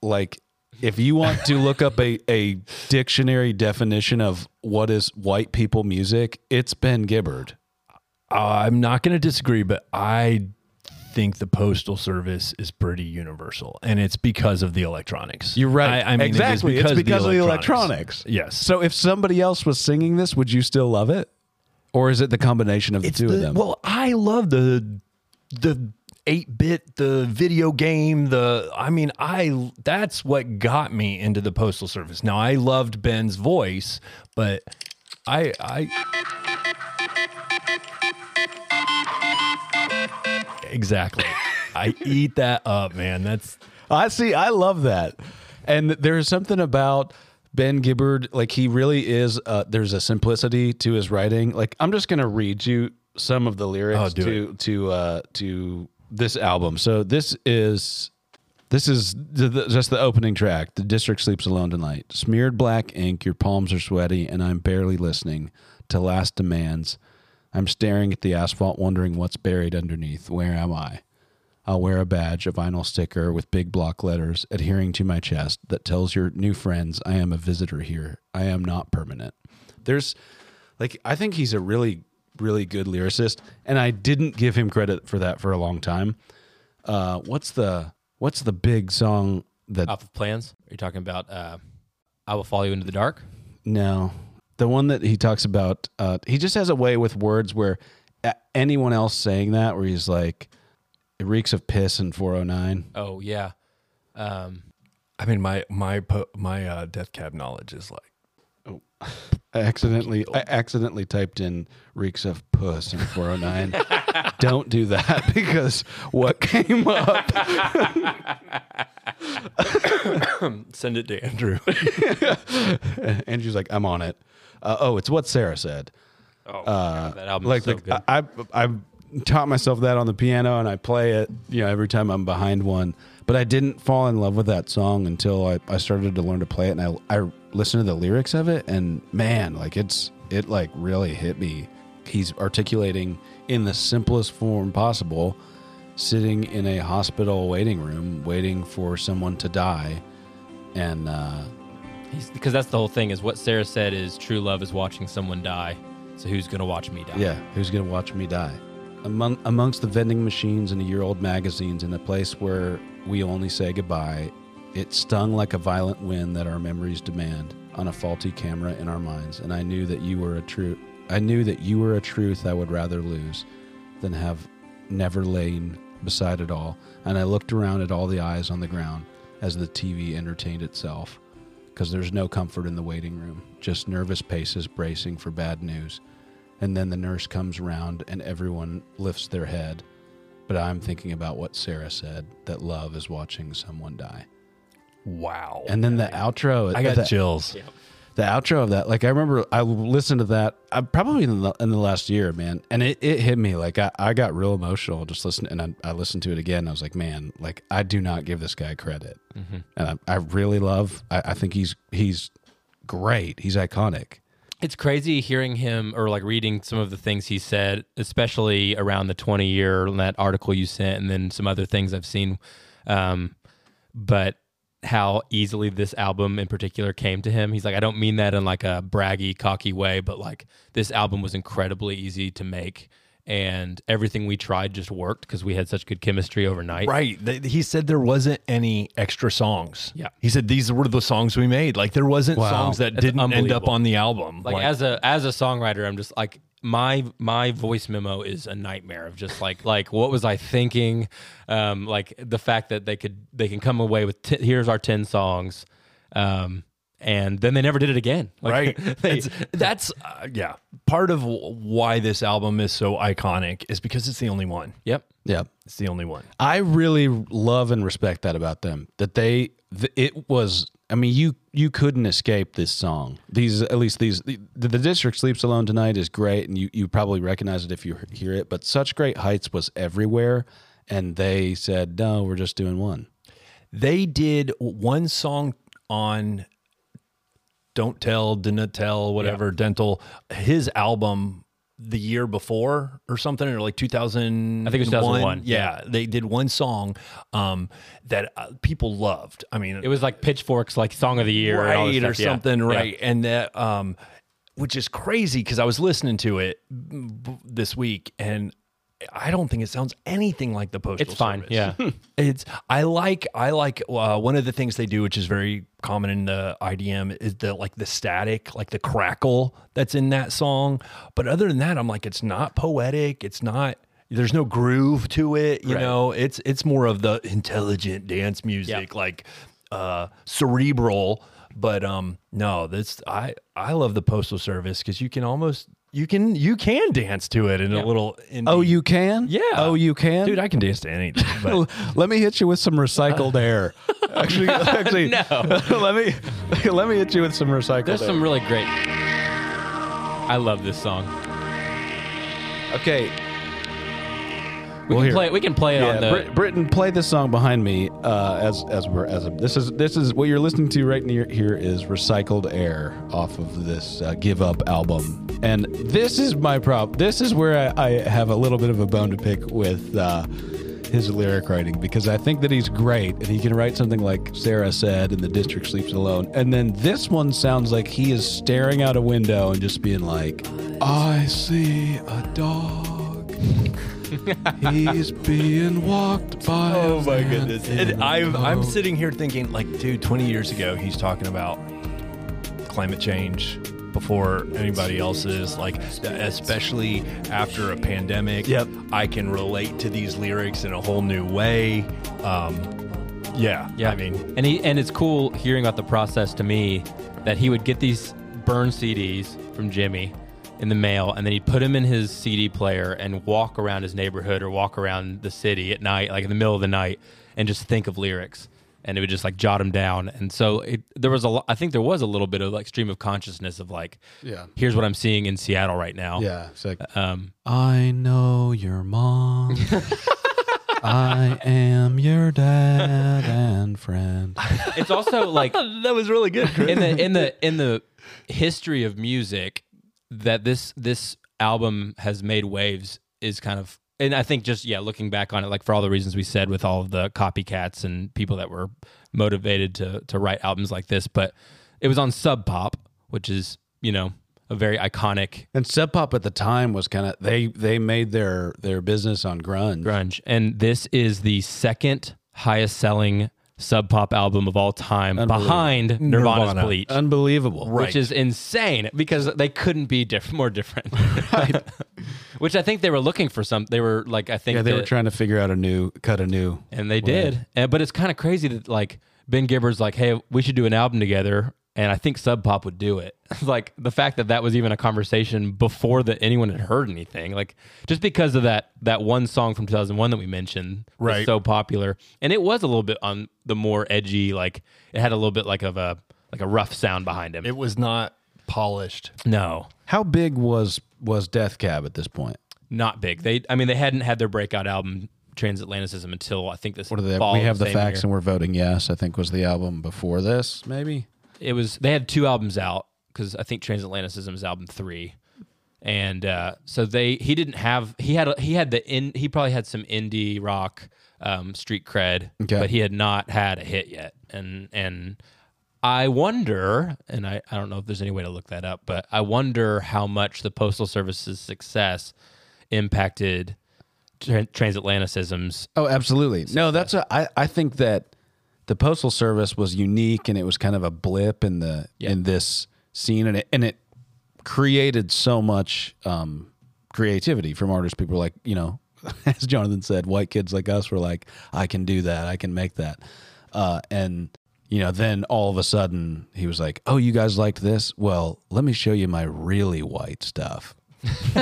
like. If you want to look up a, a dictionary definition of what is white people music, it's Ben Gibbard. Uh, I'm not going to disagree, but I think the postal service is pretty universal, and it's because of the electronics. You're right. I, I mean, exactly. It because, it's because of the electronics. Yes. So if somebody else was singing this, would you still love it, or is it the combination of the it's two the, of them? Well, I love the the eight bit, the video game. The I mean, I that's what got me into the postal service. Now I loved Ben's voice, but I I exactly. I eat that up, man. That's I see. I love that, and there's something about Ben Gibbard. Like he really is. Uh, there's a simplicity to his writing. Like I'm just gonna read you some of the lyrics Oh, to to uh, to this album. So this is. This is the, the, just the opening track. The district sleeps alone tonight. Smeared black ink, your palms are sweaty, and I'm barely listening to last demands. I'm staring at the asphalt, wondering what's buried underneath. Where am I? I'll wear a badge, a vinyl sticker with big block letters adhering to my chest that tells your new friends I am a visitor here. I am not permanent. There's like I think he's a really really good lyricist and I didn't give him credit for that for a long time. Uh what's the what's the big song that Off of plans. Are you talking about uh, I will follow you into the dark? No, the one that he talks about. Uh, he just has a way with words where anyone else saying that, where he's like, "It reeks of piss in 409." Oh yeah. Um, I mean my my my uh, death cab knowledge is like I accidentally, I accidentally typed in "reeks of puss" in 409. Don't do that because what came up? send it to Andrew. Andrew's like, "I'm on it." Uh, oh, it's what Sarah said. oh, God, that album like is so the, good. I, I I've taught myself that on the piano and I play it you know every time I'm behind one but I didn't fall in love with that song until I, I started to learn to play it and I I listened to the lyrics of it and man like it's it like really hit me he's articulating in the simplest form possible sitting in a hospital waiting room waiting for someone to die and uh He's, because that's the whole thing. Is what Sarah said is true love is watching someone die. So who's gonna watch me die? Yeah, who's gonna watch me die? Among amongst the vending machines and the year-old magazines, in a place where we only say goodbye, it stung like a violent wind that our memories demand on a faulty camera in our minds. And I knew that you were a true. I knew that you were a truth I would rather lose than have never lain beside it all. And I looked around at all the eyes on the ground as the TV entertained itself because there's no comfort in the waiting room, just nervous paces bracing for bad news. And then the nurse comes round and everyone lifts their head. But I'm thinking about what Sarah said that love is watching someone die. wow. And then the outro, I got the, chills. the outro of that, like I remember I listened to that I, probably in the, in the last year, man. And it, it hit me like I, I got real emotional just listening. And I, I listened to it again. And I was like, man, like I do not give this guy credit. Mm-hmm. And I, I really love, I, I think he's, he's great. He's iconic. It's crazy hearing him or like reading some of the things he said, especially around the 20 year that article you sent, and then some other things I've seen. Um, but how easily this album in particular came to him. He's like, I don't mean that in like a braggy, cocky way, but like this album was incredibly easy to make. And everything we tried just worked because we had such good chemistry overnight. Right. He said there wasn't any extra songs. Yeah. He said these were the songs we made. Like there wasn't songs that That's didn't end up on the album. Like, as a as a songwriter, I'm just like my my voice memo is a nightmare of just like like what was I thinking? Um, like the fact that they could they can come away with t- here's our ten songs, um, and then they never did it again. Like, right. they- It's- that's uh, yeah. Part of why this album is so iconic is because it's the only one. yep. Yeah. It's the only one. I really love and respect that about them. That they, th- it was. I mean, you you couldn't escape this song. These, at least these, the, the district sleeps alone tonight is great, and you you probably recognize it if you hear it. But such great heights was everywhere, and they said no, we're just doing one. They did one song on Don't Tell, Didn't Tell, whatever, Dntel, his album the year before or something, or like 2000. I think it was 2001, Yeah, they did one song um, that uh, people loved. I mean, It was like Pitchforks, like song of the year, and all this right or. Yeah. something, Yeah. right? And that, um, which is crazy because I was listening to it b- this week and. I don't think it sounds anything like the postal. Service. It's fine, Service. yeah. it's I like I like uh, one of the things they do, which is very common in the IDM, is the like the static, like the crackle that's in that song. But other than that, I'm like, it's not poetic. It's not. There's no groove to it. You Right. know, it's it's more of the intelligent dance music, like uh, cerebral. But um, no, this I I love the postal service because you can almost you can you can dance to it in a little. Indie. Oh, you can? yeah. Oh, you can, dude. I can dance to anything. But Let me hit you with some recycled uh, air. Actually, actually, No. let me let me hit you with some recycled There's air. some really great. I love this song. okay, We Well, can play. We can play it yeah, on the. Brit- Britton, play this song behind me uh, as as we're as a, this is this is what you're listening to right near here is recycled air off of this uh, Give Up album, and this is my problem. This is where I, I have a little bit of a bone to pick with. Uh, his lyric writing because I think that he's great and he can write something like Sarah said and the district sleeps alone and then this one sounds like he is staring out a window and just being like I see a dog He's being walked by. Oh my goodness! And a I'm I'm sitting here thinking, like, dude, 20 years ago, he's talking about climate change before anybody else is. Like, especially after a pandemic. Yep. I can relate to these lyrics in a whole new way. Um, yeah, Yeah, I mean, and he and it's cool hearing about the process to me that he would get these burn CDs from Jimmy in the mail, and then he'd put them in his CD player and walk around his neighborhood or walk around the city at night, like in the middle of the night, and just think of lyrics, and it would just like jot them down. And so it, there was a, lo- I think there was a little bit of like stream of consciousness of like, Yeah. here's what I'm seeing in Seattle right now. Yeah, it's like Um, I know your mom. I am your dad and friend. it's also like that was really good. Chris. in the in the in the history of music that this this album has made waves is kind of and I think just yeah looking back on it like for all the reasons we said with all of the copycats and people that were motivated to to write albums like this but it was on Sub Pop which is you know a very iconic And Sub Pop at the time was kind of they they made their their business on grunge. grunge and this is the second highest selling Sub Pop album of all time behind Nirvana's Nirvana. Bleach Unbelievable. which is insane because they couldn't be diff- more different. right. Which I think they were looking for some. They were like, I think, Yeah, they were trying to figure out a new cut a new. and they did. And, but it's kind of crazy that like Ben Gibbard's like, hey, we should do an album together. And I think Sub Pop would do it. like the fact that that was even a conversation before that anyone had heard anything. Like just because of that that one song from 2001 that we mentioned, was Right. so popular, and it was a little bit on the more edgy. Like it had a little bit like of a like a rough sound behind him. it was not polished. no, How big was was Death Cab at this point? not big. They, I mean, they hadn't had their breakout album Transatlanticism until I think this. What are they? fall We have the same facts year. and we're voting yes. I think was the album before this, maybe. It was they had two albums out because I think Transatlanticism is album three, and uh, so they he didn't have he had a, he had the in he probably had some indie rock um, street cred, Okay. but he had not had a hit yet, and and. I wonder, and I, I don't know if there's any way to look that up, but I wonder how much the Postal Service's success impacted tran transatlanticism's. Oh, absolutely. No, that's a, I, I think that the postal service was unique and it was kind of a blip in the in this scene and it and it created so much um, creativity from artists. People were like, you know, as Jonathan said, white kids like us were like, I can do that, I can make that, uh, and you know, then all of a sudden he was like, "Oh, you guys liked this? Well, let me show you my really white stuff."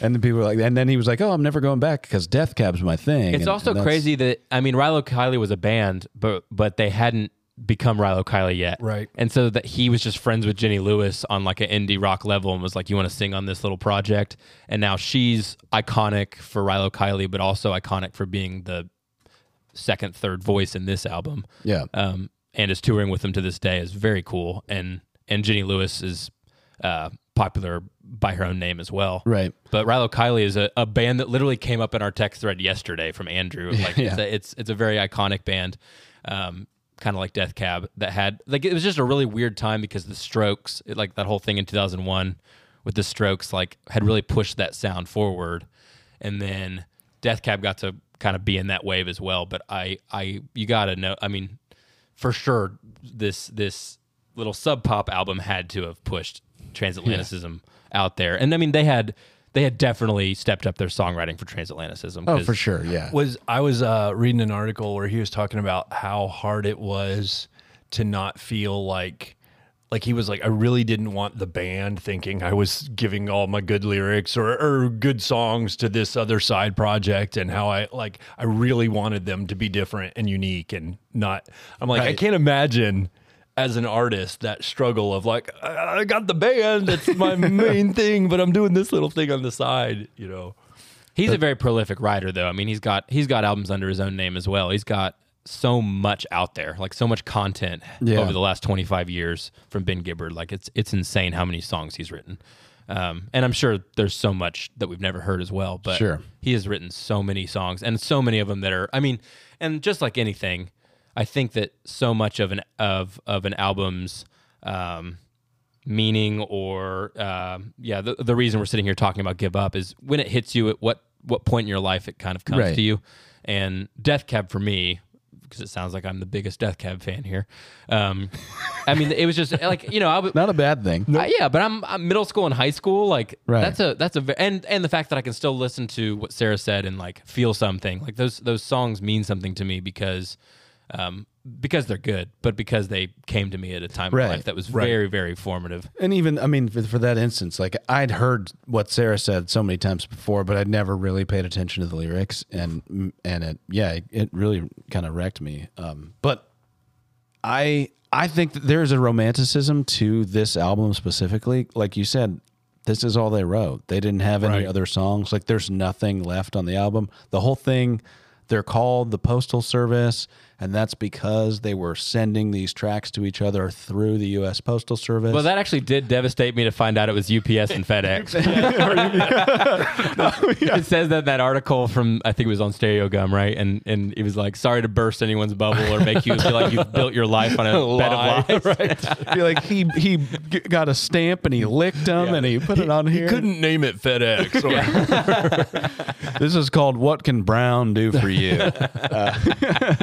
and then people were like, and then he was like, "Oh, I'm never going back because Death Cab's my thing." It's And- also and crazy that I mean, Rilo Kiley was a band, but but they hadn't become Rilo Kiley yet, Right. And so that he was just friends with Jenny Lewis on like an indie rock level, and was like, "You want to sing on this little project?" And now she's iconic for Rilo Kiley, but also iconic for being the second, third voice in this album. Yeah. um, and is touring with them to this day is very cool. And and Jenny Lewis is uh, popular by her own name as well. Right. But Rilo Kiley is a, a band that literally came up in our text thread yesterday from Andrew. Like Yeah. it's, a, it's it's a very iconic band, um, kind of like Death Cab that had like it was just a really weird time because the Strokes, it, like that whole thing in two thousand one with the Strokes, like had really pushed that sound forward, and then Death Cab got to kind of be in that wave as well. But I I you got to know, I mean, for sure this this little sub pop album had to have pushed transatlanticism out there and i mean they had they had definitely stepped up their songwriting for transatlanticism Oh, 'cause- for sure. Yeah. was I was uh, reading an article where he was talking about how hard it was to not feel like like he was like I really didn't want the band thinking I was giving all my good lyrics or, or good songs to this other side project and how I like I really wanted them to be different and unique and not I'm like I can't imagine as an artist that struggle of like I, I got the band that's my main thing but I'm doing this little thing on the side you know? He's a very prolific writer though. I mean he's got he's got albums under his own name as well. He's got so much out there like so much content Yeah. over the last 25 years from ben gibbard. Like it's it's insane how many songs he's written. Um, and i'm sure there's so much that we've never heard as well but Sure. he has written so many songs and so many of them that are i mean and just like anything i think that so much of an of of an album's um, meaning or um, yeah the, the reason we're sitting here talking about give up is when it hits you at what what point in your life it kind of comes Right. to you and death cab for me because it sounds like i'm the biggest death cab fan here um, i mean it was just like you know i was Not a bad thing. uh, yeah, but I'm, I'm middle school and high school. Like Right. that's a that's a and and the fact that I can still listen to what Sarah said and like feel something like those those songs mean something to me because um because they're good, but because they came to me at a time Right. of life that was very very formative. And even, I mean, for, for that instance, like I'd heard what Sarah said so many times before, but I'd never really paid attention to the lyrics, and and it, yeah, it really kind of wrecked me. Um, but I I think that there's a romanticism to this album specifically. Like you said, this is all they wrote. They didn't have any Right. other songs. Like there's nothing left on the album. The whole thing, they're called the Postal Service, and that's because they were sending these tracks to each other through the U.S. Postal Service. Well, that actually did devastate me to find out it was UPS and FedEx. It says that that article from I think it was on Stereogum, right? And and it was like, sorry to burst anyone's bubble or make you feel like you've built your life on a bed Lie, of lies. Be like he he got a stamp and he licked them and he put it on here. He couldn't name it FedEx. Or, This is called "What Can Brown Do for You." Uh,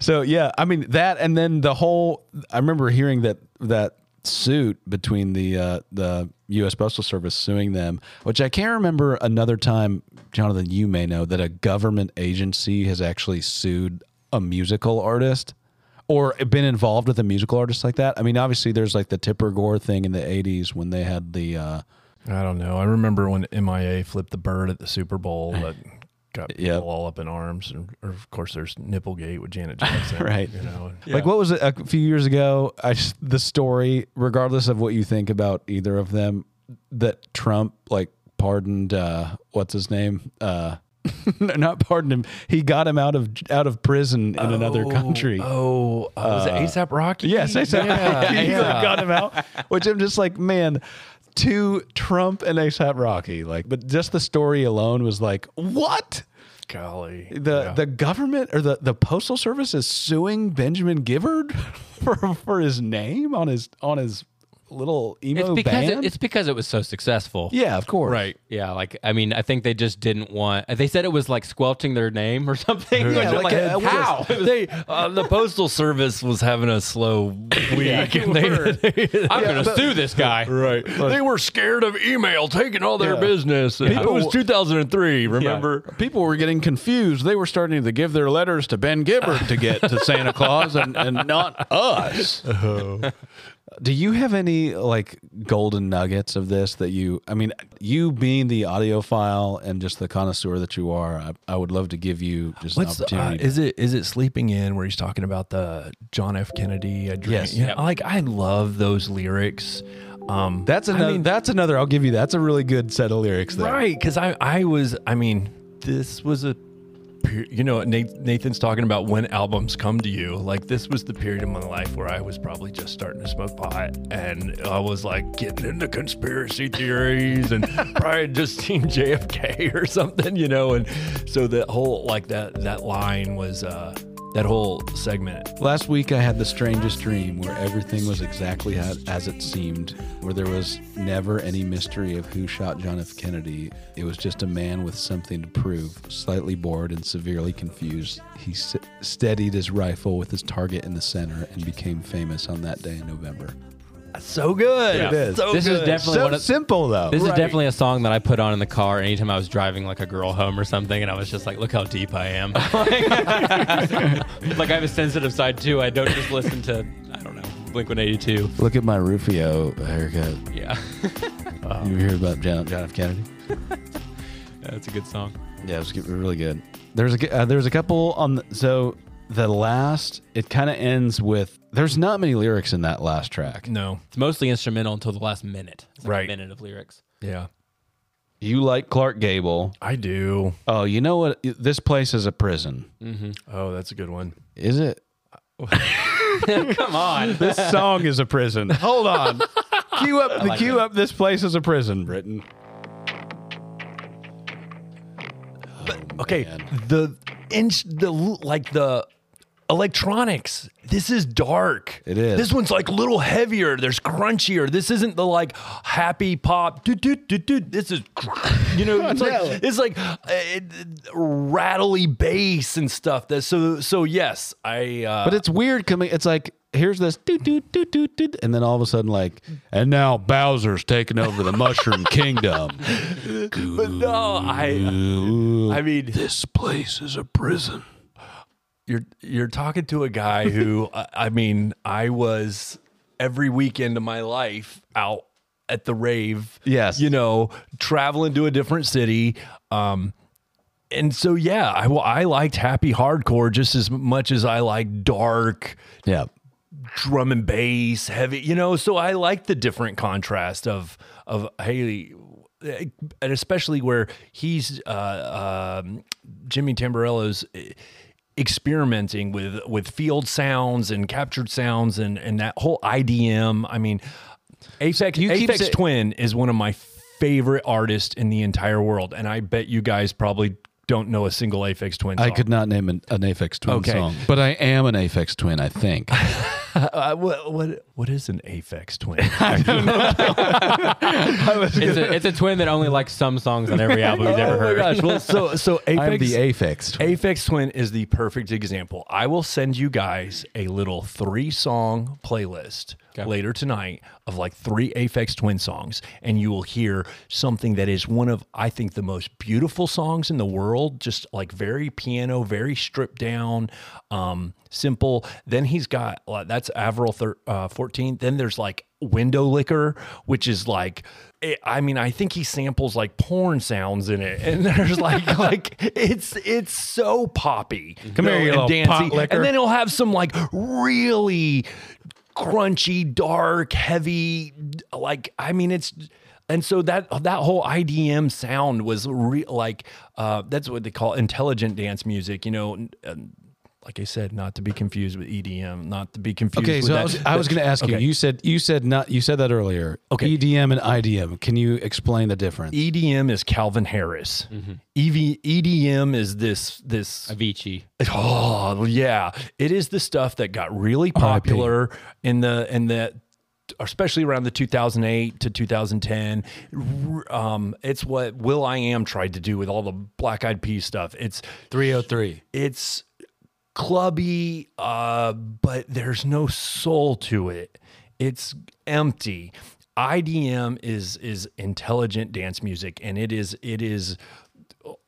so yeah, I mean that, and then the whole. I remember hearing that that suit between the uh, the U.S. Postal Service suing them, which I can't remember another time. Jonathan, you may know that a government agency has actually sued a musical artist. Or been involved with a musical artist like that. I mean, obviously, there's like the Tipper Gore thing in the '80s when they had the uh, I don't know. I remember when MIA flipped the bird at the Super Bowl that got people Yep. all up in arms. And or of course, there's Nipplegate with Janet Jackson. Right. You know. Like what was it a few years ago? I just, the story, regardless of what you think about either of them, that Trump like pardoned uh, what's his name? Uh, not pardoned him. He got him out of out of prison in another country. Oh, uh, was it ASAP Rocky? Yes, I said Yeah, he yeah. got him out. Which I'm just like, man, to Trump and ASAP Rocky, like, but just the story alone was like, what? Golly. the Yeah. the government or the, the postal service is suing Benjamin Gibbard for for his name on his on his little emo It's because band. it, it's because it was so successful. yeah, of course. Right. Yeah, like I mean, I think they just didn't want. They said it was like squelching their name or something. Yeah, Which I'm like a- how? they uh, the postal service was having a slow week, and they, I'm gonna sue this guy. right. They were scared of email taking all their Yeah. business. And People- it was 2003. Remember? People were getting confused. They were starting to give their letters to Ben Gibbard to get to Santa Claus and, and not us. Do you have any like golden nuggets of this that you, I mean, you being the audiophile and just the connoisseur that you are, I, I would love to give you just What's an uh, opportunity. is it? Is it sleeping in where he's talking about the John F. Kennedy? A dream? Yes. Yeah, Yep. like I love those lyrics. Um, that's I another, mean, that's another, I'll give you, that's a really good set of lyrics there. right because I I was I mean this was a per- you know Nathan's talking about when albums come to you. Like this was the period of my life where I was probably just starting to smoke pot and I was like getting into conspiracy theories and probably just seen JFK or something you know and so the whole like that that line was uh that whole segment Last week, I had the strangest dream where everything was exactly as it seemed, where there was never any mystery of who shot John F. Kennedy. It was just a man with something to prove. Slightly bored and severely confused, he s- steadied his rifle with his target in the center and became famous on that day in November. So good Yeah. It is. so This is definitely So one of, simple, though. This is definitely a song that I put on in the car anytime I was driving like a girl home or something, and I was just like, "Look how deep I am." like I have a sensitive side too. I don't just listen to I don't know Blink One Eighty Two. Look at my Rufio haircut. Yeah, You hear about John, John F. Kennedy? yeah, that's a good song. Yeah, it was really good. There's a g- uh, there's a couple on the, so the last it kind of ends with there's not many lyrics in that last track. no It's mostly instrumental until the last minute. It's like Right. a minute of lyrics. yeah You like Clark Gable. I do Oh, you know what? This place is a prison. Mm-hmm. oh that's a good one Is it? Come on. This song is a prison. Hold on. Cue up the like cue it. up. This place is a prison, Britton. Okay, oh, man. the inch, the like the electronics. This is dark. It is. This one's like a little heavier. There's crunchier. This isn't the like happy pop. This is, you know, it's like it's like uh, it, rattly bass and stuff. That so so yes, I. Uh, But it's weird coming. It's like here's this and then all of a sudden like, and now Bowser's taking over the Mushroom Kingdom. but no, I. I mean, this place is a prison. You're you're talking to a guy who I I mean I was every weekend of my life out at the rave Yes. you know traveling to a different city um and so yeah I well, I liked happy hardcore just as much as I like dark Yeah. drum and bass heavy you know so I like the different contrast of of Haley, and especially where he's uh um Jimmy Tamborello's experimenting with with field sounds and captured sounds and and that whole IDM I mean Aphex you keep Aphex say- Twin is one of my favorite artists in the entire world and I bet you guys probably don't know a single Aphex Twin song. I could not name an, an Aphex Twin Okay. song, but I am an Aphex Twin. I think. Uh, what, what what is an Aphex Twin? It's a, it's a twin that only likes some songs on every album he's ever heard. oh my heard. gosh. Well, so so Aphex I'm the Aphex Twin. Aphex Twin is the perfect example. I will send you guys a little three song playlist Okay. later tonight of like three Aphex Twin songs, and you will hear something that is one of, I think, the most beautiful songs in the world. Just like very piano, very stripped down, um, simple. Then he's got uh, that's Avril thir- uh, 14. Then there's like Windowlicker, which is like. it- I mean, I think he samples like porn sounds in it, and there's like, like it's it's so poppy. Come here, you and licker. and then he'll have some like really crunchy, dark, heavy, like I mean, it's and so that that whole IDM sound was re- like uh, that's what they call intelligent dance music. You know. And, like I said, not to be confused with EDM, not to be confused. Okay, with so that. I was, I was going to ask you. Okay. You said you said not. You said that earlier. Okay. EDM and IDM. Can you explain the difference? EDM is Calvin Harris. Mm-hmm. EV, EDM is this this Avicii. Oh yeah, it is the stuff that got really popular in the in the especially around the 2008 to 2010. Um, it's what Will I Am tried to do with all the Black Eyed Peas stuff. It's 303. it's clubby, uh, but there's no soul to it. It's empty. IDM is is intelligent dance music, and it is it is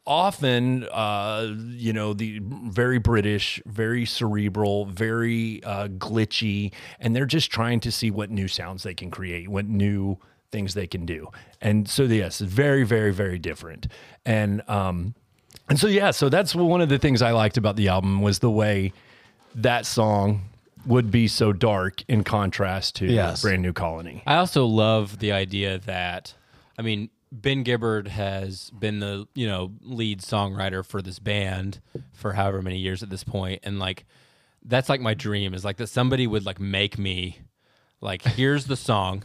often uh, you know the very British, very cerebral, very uh, glitchy, and they're just trying to see what new sounds they can create, what new things they can do. And so yes, very very very different. And um, and so yeah, so that's one of the things I liked about the album was the way that song would be so dark in contrast to Yes. Brand New Colony. I also love the idea that, I mean, Ben Gibbard has been the you know lead songwriter for this band for however many years at this point, and like that's like my dream is like that somebody would like make me like here's the song,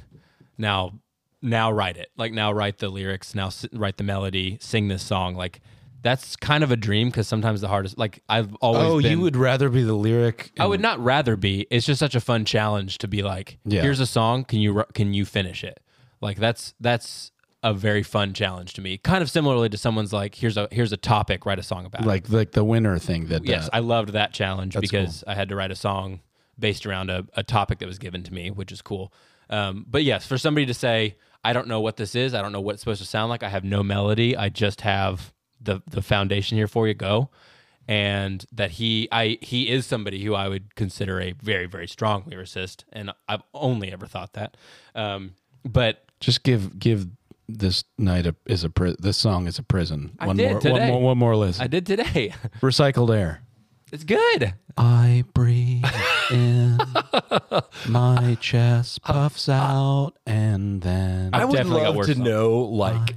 now now write it like now write the lyrics now s- write the melody sing this song like that's kind of a dream because sometimes the hardest like I've always Oh, been, you would rather be the lyric? I would not rather be. It's just such a fun challenge to be like, Yeah. here's a song. Can you can you finish it? Like that's that's a very fun challenge to me. Kind of similarly to someone's like, here's a here's a topic. Write a song about. it. like like the winner thing that yes, uh, I loved that challenge because I had to write a song based around a, a topic that was given to me, which is cool. Um, but yes, for somebody to say, I don't know what this is. I don't know what it's supposed to sound like. I have no melody. I just have the the foundation here for you. Go. And that he, I, he is somebody who I would consider a very, very strong lyricist, and I've only ever thought that. Um, but just give give this night a, is a pri- this song is a prison. I one did more one today. more one more listen. I did today. Recycled air. it's good. I breathe in, my chest puffs out, and then I would definitely got love to know like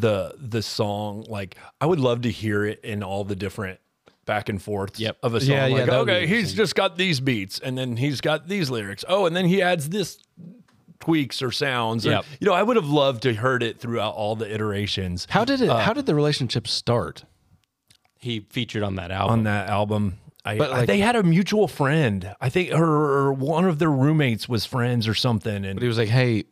the the song. Like I would love to hear it in all the different back and forths Yep. of a song. Yeah, yeah, like that would be okay, he's just got these beats, and then he's got these lyrics. Oh, and then he adds this tweaks or sounds. And, you know, I would have loved to heard it throughout all the iterations how did it? Uh, how did the relationship start? He featured on that album. on that album. I, But, I- they had a mutual friend. I think her or one of their roommates was friends or something. And But he was like, "Hey,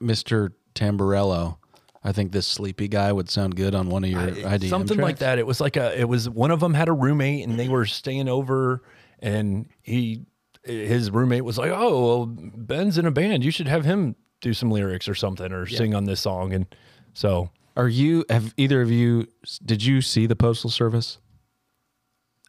Mister Tamborello, I think this sleepy guy would sound good on one of your IDM something like that. It was like a. It was one of them had a roommate and they were staying over, and he his roommate was like, "Oh, well, Ben's in a band. You should have him do some lyrics or something or sing on this song." And so Are you? Have either of you? Did you see the Postal Service?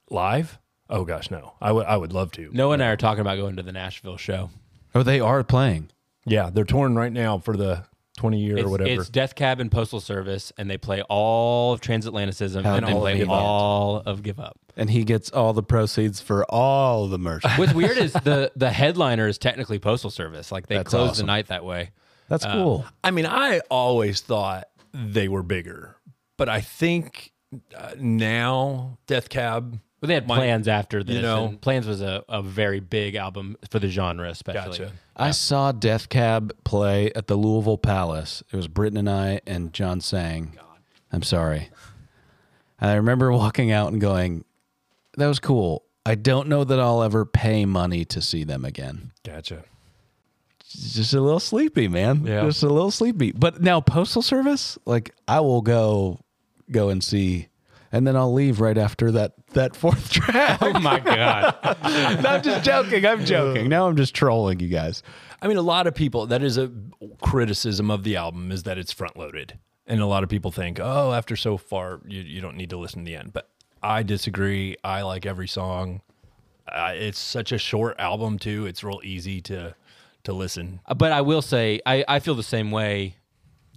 live. Oh gosh, no. I would I would love to. Noah and I are talking about going to the Nashville show. Oh, they are playing. Yeah, they're touring right now for the twenty year It's, or whatever. it's Death Cab and Postal Service, and they play all of Transatlanticism Hell, and they all of play Give Up. all of Give Up. and he gets all the proceeds for all the merch. What's weird is the the headliner is technically Postal Service. Like they That's close awesome. the night that way. That's cool. I mean, I always thought they were bigger, but I think uh, now Death Cab. But they had plans after this. You know- and plans was a, a very big album for the genre, especially. Gotcha. I saw Death Cab play at the Louisville Palace. It was Britton and I and John Sang. I'm sorry. I remember walking out and going, "That was cool." I don't know that I'll ever pay money to see them again. Gotcha. Just a little sleepy, man. Yeah. Just a little sleepy. But now Postal Service, like I will go go and see and then I'll leave right after that that fourth track. Oh my god! no, I'm just joking. I'm joking. Now I'm just trolling you guys. I mean, a lot of people, that is a criticism of the album is that it's front loaded. And a lot of people think, oh, after so far, you, you don't need to listen to the end. But I disagree. I like every song. Uh, it's such a short album, too. It's real easy to to listen. but I will say I, I feel the same way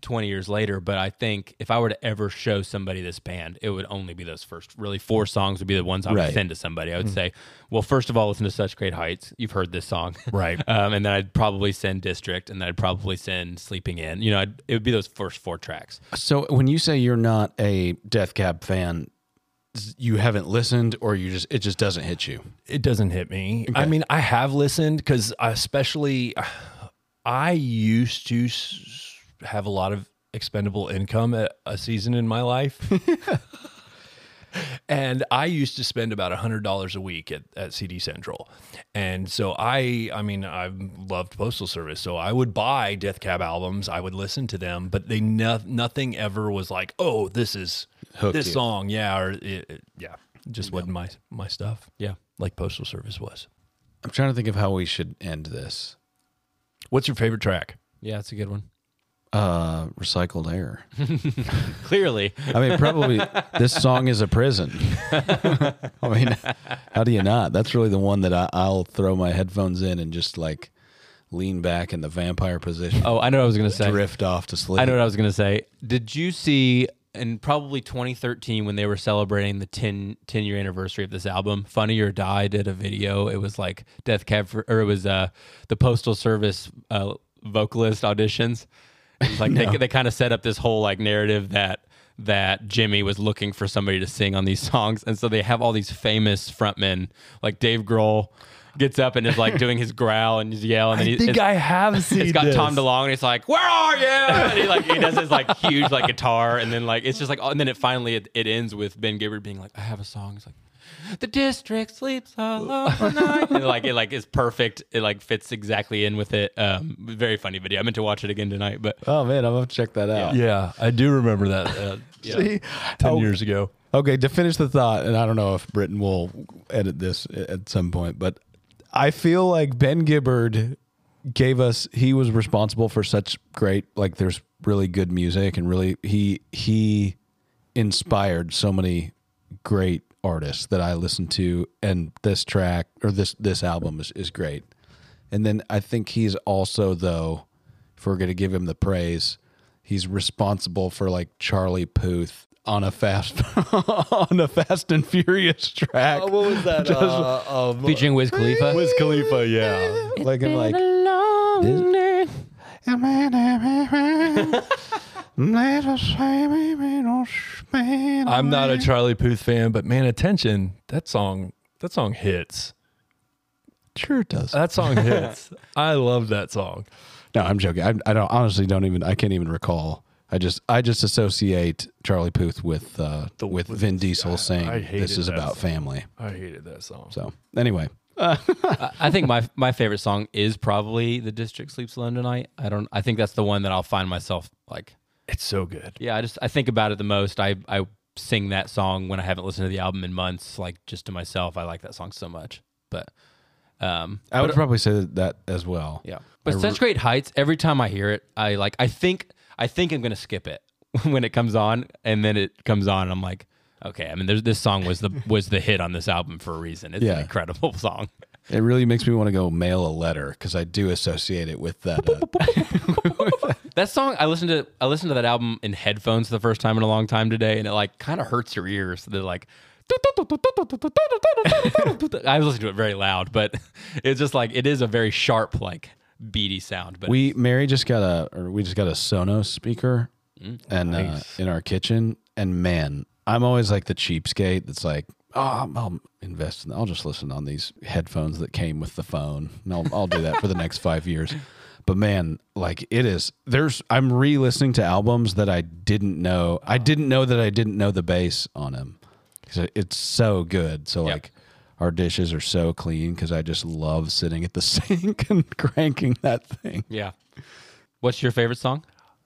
20 years later. But I think if I were to ever show somebody this band, it would only be those first really four songs would be the ones I would Right. send to somebody. I would say, well, first of all, listen to Such Great Heights. You've heard this song, Right. um, and then I'd probably send District, and then I'd probably send Sleeping In. You know, I'd, it would be those first four tracks. So when you say you're not a Death Cab fan, you haven't listened or you just it just doesn't hit you. It doesn't hit me. I mean, I have listened because, especially, I used to s- have a lot of expendable income at a season in my life. and I used to spend about a hundred dollars a week at, at CD Central, and so I, I mean, I loved Postal Service, so I would buy Death Cab albums, I would listen to them, but they no, nothing ever was like, oh, this is Hooked this you. song, yeah, or it, it- yeah, just wasn't my my stuff. Yeah. like Postal Service was. I'm trying to think of how we should end this. What's your favorite track? Yeah, it's a good one. Uh, recycled air. Clearly. I mean, probably this song is a prison. I mean, how do you not? That's really the one that I, I'll throw my headphones in and just like lean back in the vampire position, Oh, I know what I was going to say. drift off to sleep. I know what I was going to say. Did you see in probably 2013 when they were celebrating the 10, 10 year anniversary of this album, Funny or Die did a video. It was like Death Cab for, or it was uh, the Postal Service uh, vocalist auditions. Like they, they kind of set up this whole like narrative that that Jimmy was looking for somebody to sing on these songs, and so they have all these famous frontmen like Dave Grohl gets up and is like doing his growl and his yell, and then he, it's- have seen. it's got Tom DeLonge, and he's like, "Where are you?" And he like he does his like huge like guitar, and then like it's just like, oh, and then it finally it, it ends with Ben Gibbard being like, "I have a song." It's like, "The district sleeps alone tonight," and like it like is perfect. It like fits exactly in with it. Um, very funny video. I meant to watch it again tonight, but Oh man, I'm gonna check that out. Yeah, I do remember that. Uh, yeah, See? ten Oh, years ago. Okay, to finish the thought, and I don't know if Britton will edit this at some point, but I feel like Ben Gibbard gave us he was responsible for such great like there's really good music and really he he inspired so many great artists that I listen to and this track or this this album is, is great. And then I think he's also though if we're going to give him the praise, he's responsible for like Charlie Puth on a fast on a Fast and Furious track. what was that? uh, featuring Wiz Khalifa. Wiz Khalifa, yeah. like in like I'm not a Charlie Puth fan, but man, attention! That song, that song hits. sure it does. That song hits. I love that song. No, I'm joking. I, I don't honestly don't even I can't even recall. I just I just associate Charlie Puth with uh, The- with with- Vin Diesel I- saying I this is about song. family. I hated that song. So anyway, I I think my my favorite song is probably "The District Sleeps Alone Tonight." I don't. I think that's the one that I'll find myself like It's so good. Yeah, I just I think about it the most. I I sing that song when I haven't listened to the album in months, like just to myself. I like that song so much. But um I would probably say that as well. yeah. But such great heights. Every time I hear it, I like I think I think I'm gonna skip it when it comes on and then it comes on and I'm like, okay, I mean there's this song was the was the hit on this album for a reason. It's Yeah. an incredible song. It really makes me want to go mail a letter because I do associate it with that. Uh, That song I listened to I listened to that album in headphones for the first time in a long time today and it like kind of hurts your ears. They're like I was listening to it very loud, but it's just like it is a very sharp like beady sound. But we Mary just got a or we just got a Sonos speaker and uh, in our kitchen, and man, I'm always like the cheapskate that's like, oh, I'll, I'll invest in. I'll just listen on these headphones that came with the phone, and I'll I'll do that for the next five years. But man, like it is. There's I'm re-listening to albums that I didn't know. I didn't know that I didn't know the bass on them because it's so good. So Yep. like. Our dishes are so clean because I just love sitting at the sink and cranking that thing. yeah. What's your favorite song?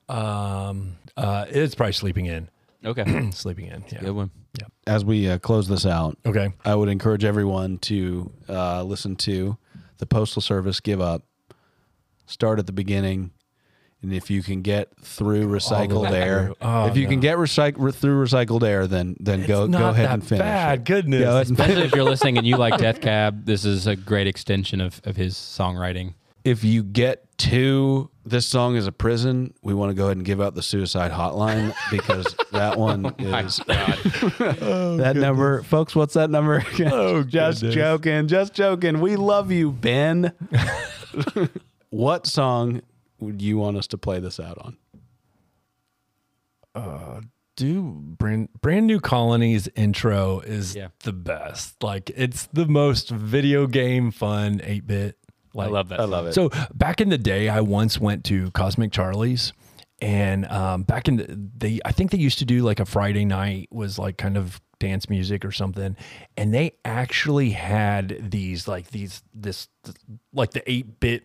Um, uh, it's probably Sleeping In. Okay. Sleeping In. Yeah. Good one. Yeah. As we uh, close this out, Okay. I would encourage everyone to uh, listen to the Postal Service Give Up. Start at the beginning, and if you can get through recycled way air, through. Oh, if you can no. get recyc- through recycled air, then then go It's not go ahead that and finish. bad. it. Goodness. Go Especially if you're listening and you like Death Cab, this is a great extension of, of his songwriting. if you get to this song is a prison, we want to go ahead and give out the suicide hotline because that one oh is oh, that number, folks. What's that number? again? Oh, just goodness. joking, just joking. We love you, Ben. What song would you want us to play this out on? Uh, do brand brand new colonies intro is Yeah. the best like it's the most video game fun 8-bit like I love that. I love it. so back in the day i once went to cosmic charlie's and um, back in the they i think they used to do like a friday night was like kind of dance music or something, and they actually had these like these this like the eight bit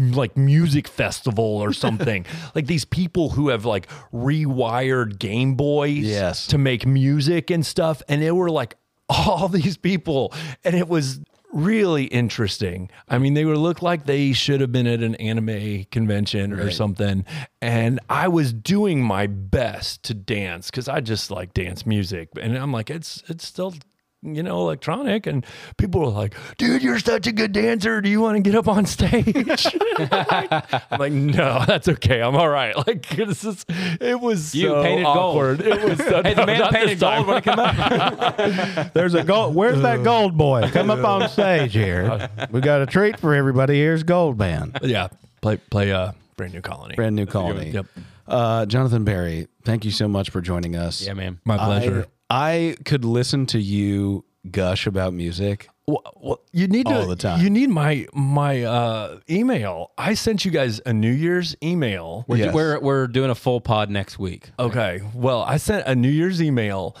like music festival or something. like these people who have like rewired Game Boys Yes. to make music and stuff. And they were like all these people. And it was really interesting. I mean, they were looked like they should have been at an anime convention or something. And I was doing my best to dance because I just like dance music. And I'm like, it's it's still you know, electronic, and people were like, "Dude, you're such a good dancer. Do you want to get up on stage?" I'm like, "No, that's okay. I'm all right." Like, this is, it was You so painted gold. It was so, Hey, the man painted gold when it came out. There's a gold. Where's that gold boy? Come up on stage here. We got a treat for everybody. Here's Gold Band. yeah, play play uh, brand new colony. Brand new colony. Yep. Uh, Jonathan Berry, thank you so much for joining us. yeah, man. My pleasure. I, I could listen to you gush about music. Well, well, you need to, the time. You need my my uh, email. I sent you guys a New Year's email. We're, Yes. we're we're doing a full pod next week. Okay. Well, I sent a New Year's email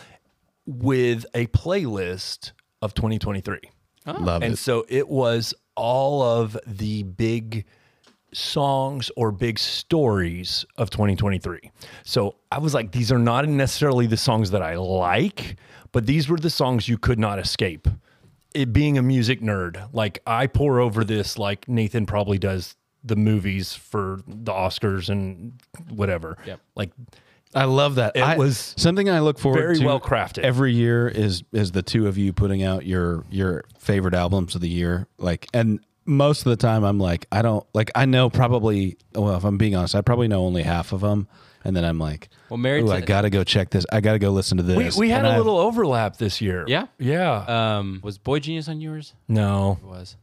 with a playlist of 2023. Love And it. so it was all of the big songs or big stories of 2023. So I was like, these are not necessarily the songs that I like, but these were the songs you could not escape. It being a music nerd, like I pore over this like Nathan probably does the movies for the Oscars and whatever. Yep. Like I love that. It I- was something I look forward very to well crafted. every year is is the two of you putting out your your favorite albums of the year. Like and most of the time I'm like I don't like I know probably well if I'm being honest I probably know only half of them and then I'm like Well, Married Ooh, to- I got to go check this. I got to go listen to we, this. we had And a I've- little overlap this year. Yeah? Yeah. Um, was boygenius on yours? no, It was.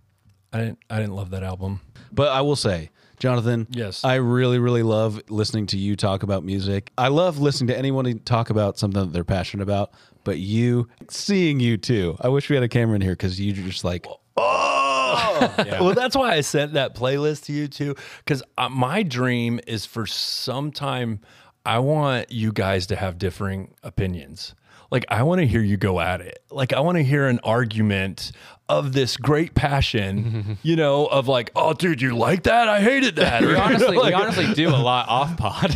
I didn't I didn't love that album. But I will say, Jonathan, Yes. I really, really love listening to you talk about music. I love listening to anyone talk about something that they're passionate about. But you, seeing you too. I wish we had a camera in here because you just like, Well, that's why I sent that playlist to you too, because uh, my dream is for some time. I want you guys to have differing opinions. Like I want to hear you go at it. Like I want to hear an argument of this great passion, you know, of like, oh, dude, you like that? I hated that. We Or, know, honestly, like- we honestly do a lot off pod.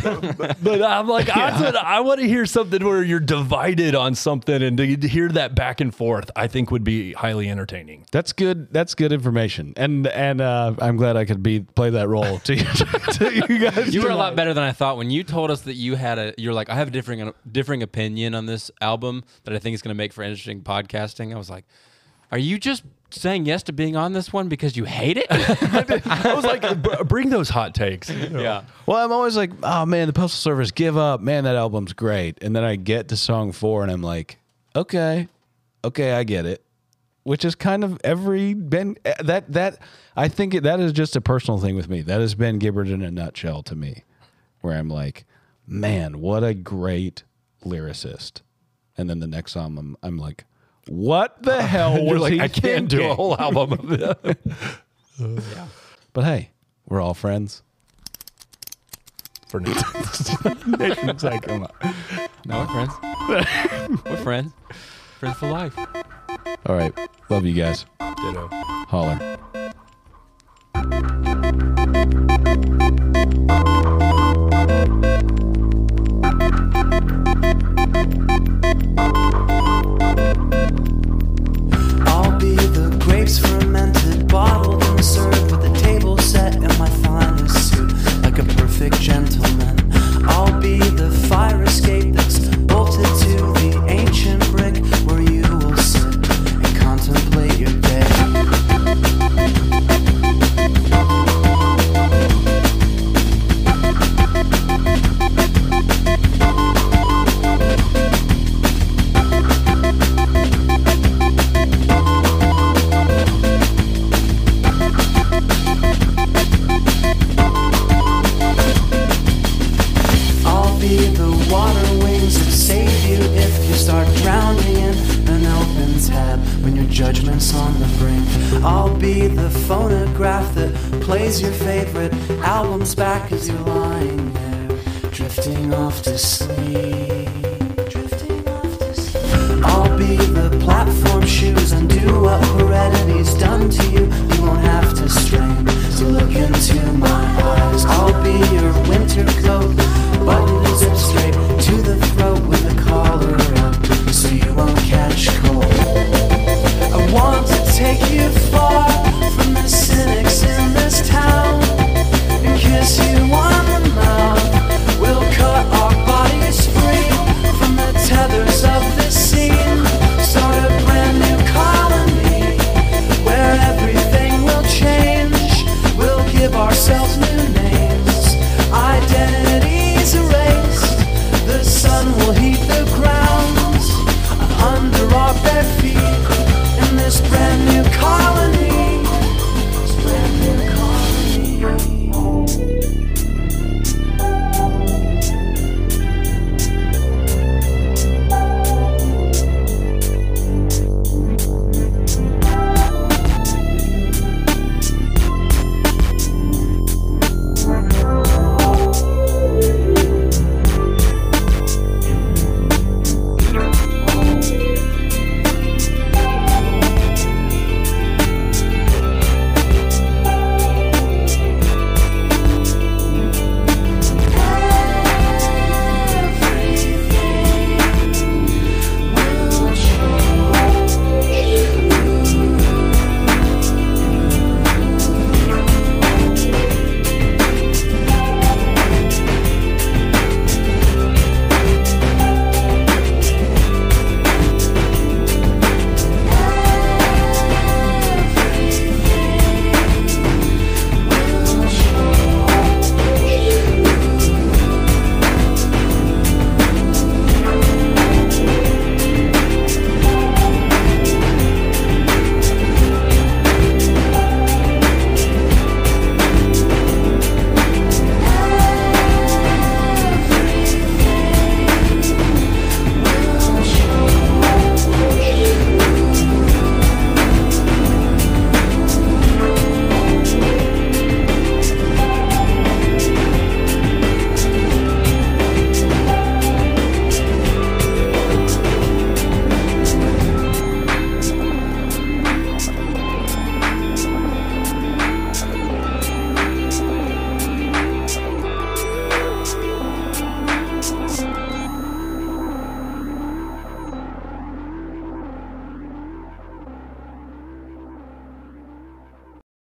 but I'm like, I, would- I want to hear something where you're divided on something, and to, to hear that back and forth, I think would be highly entertaining. that's good. That's good information. And and uh, I'm glad I could be play that role to you, to you guys. you were a lot better than I thought when you told us that you had a. You're like, I have a differing differing opinion on this album that I think is going to make for interesting podcasting. I was like, Are you just saying yes to being on this one because you hate it? I was like, bring those hot takes. yeah. Well, I'm always like, oh man, the Postal Service, give up, man, that album's great. And then I get to song four, and I'm like, okay, okay, I get it. Which is kind of every Ben eh, that that I think that is just a personal thing with me. That is Ben Gibbard in a nutshell to me, where I'm like, man, what a great lyricist. And then the next song, I'm, I'm like, what the hell You're was like, he I can't do a whole album of that. But hey, we're all friends. For now. Nathan's like, come on. No, we're friends. we're friends. Friends for life. All right, love you guys. Ditto. Holler. Perfect gentleman. I'll be the fire start drowning in an open tab when your judgment's on the brink. I'll be the phonograph that plays your favorite albums back as you're lying there, drifting off to sleep. I'll be the platform shoes, undo what heredity's done to you. You won't have to strain to look into my eyes. I'll be your winter coat, button zip straight to the throat with a collar so you won't catch cold. I want to take you far from the cynics.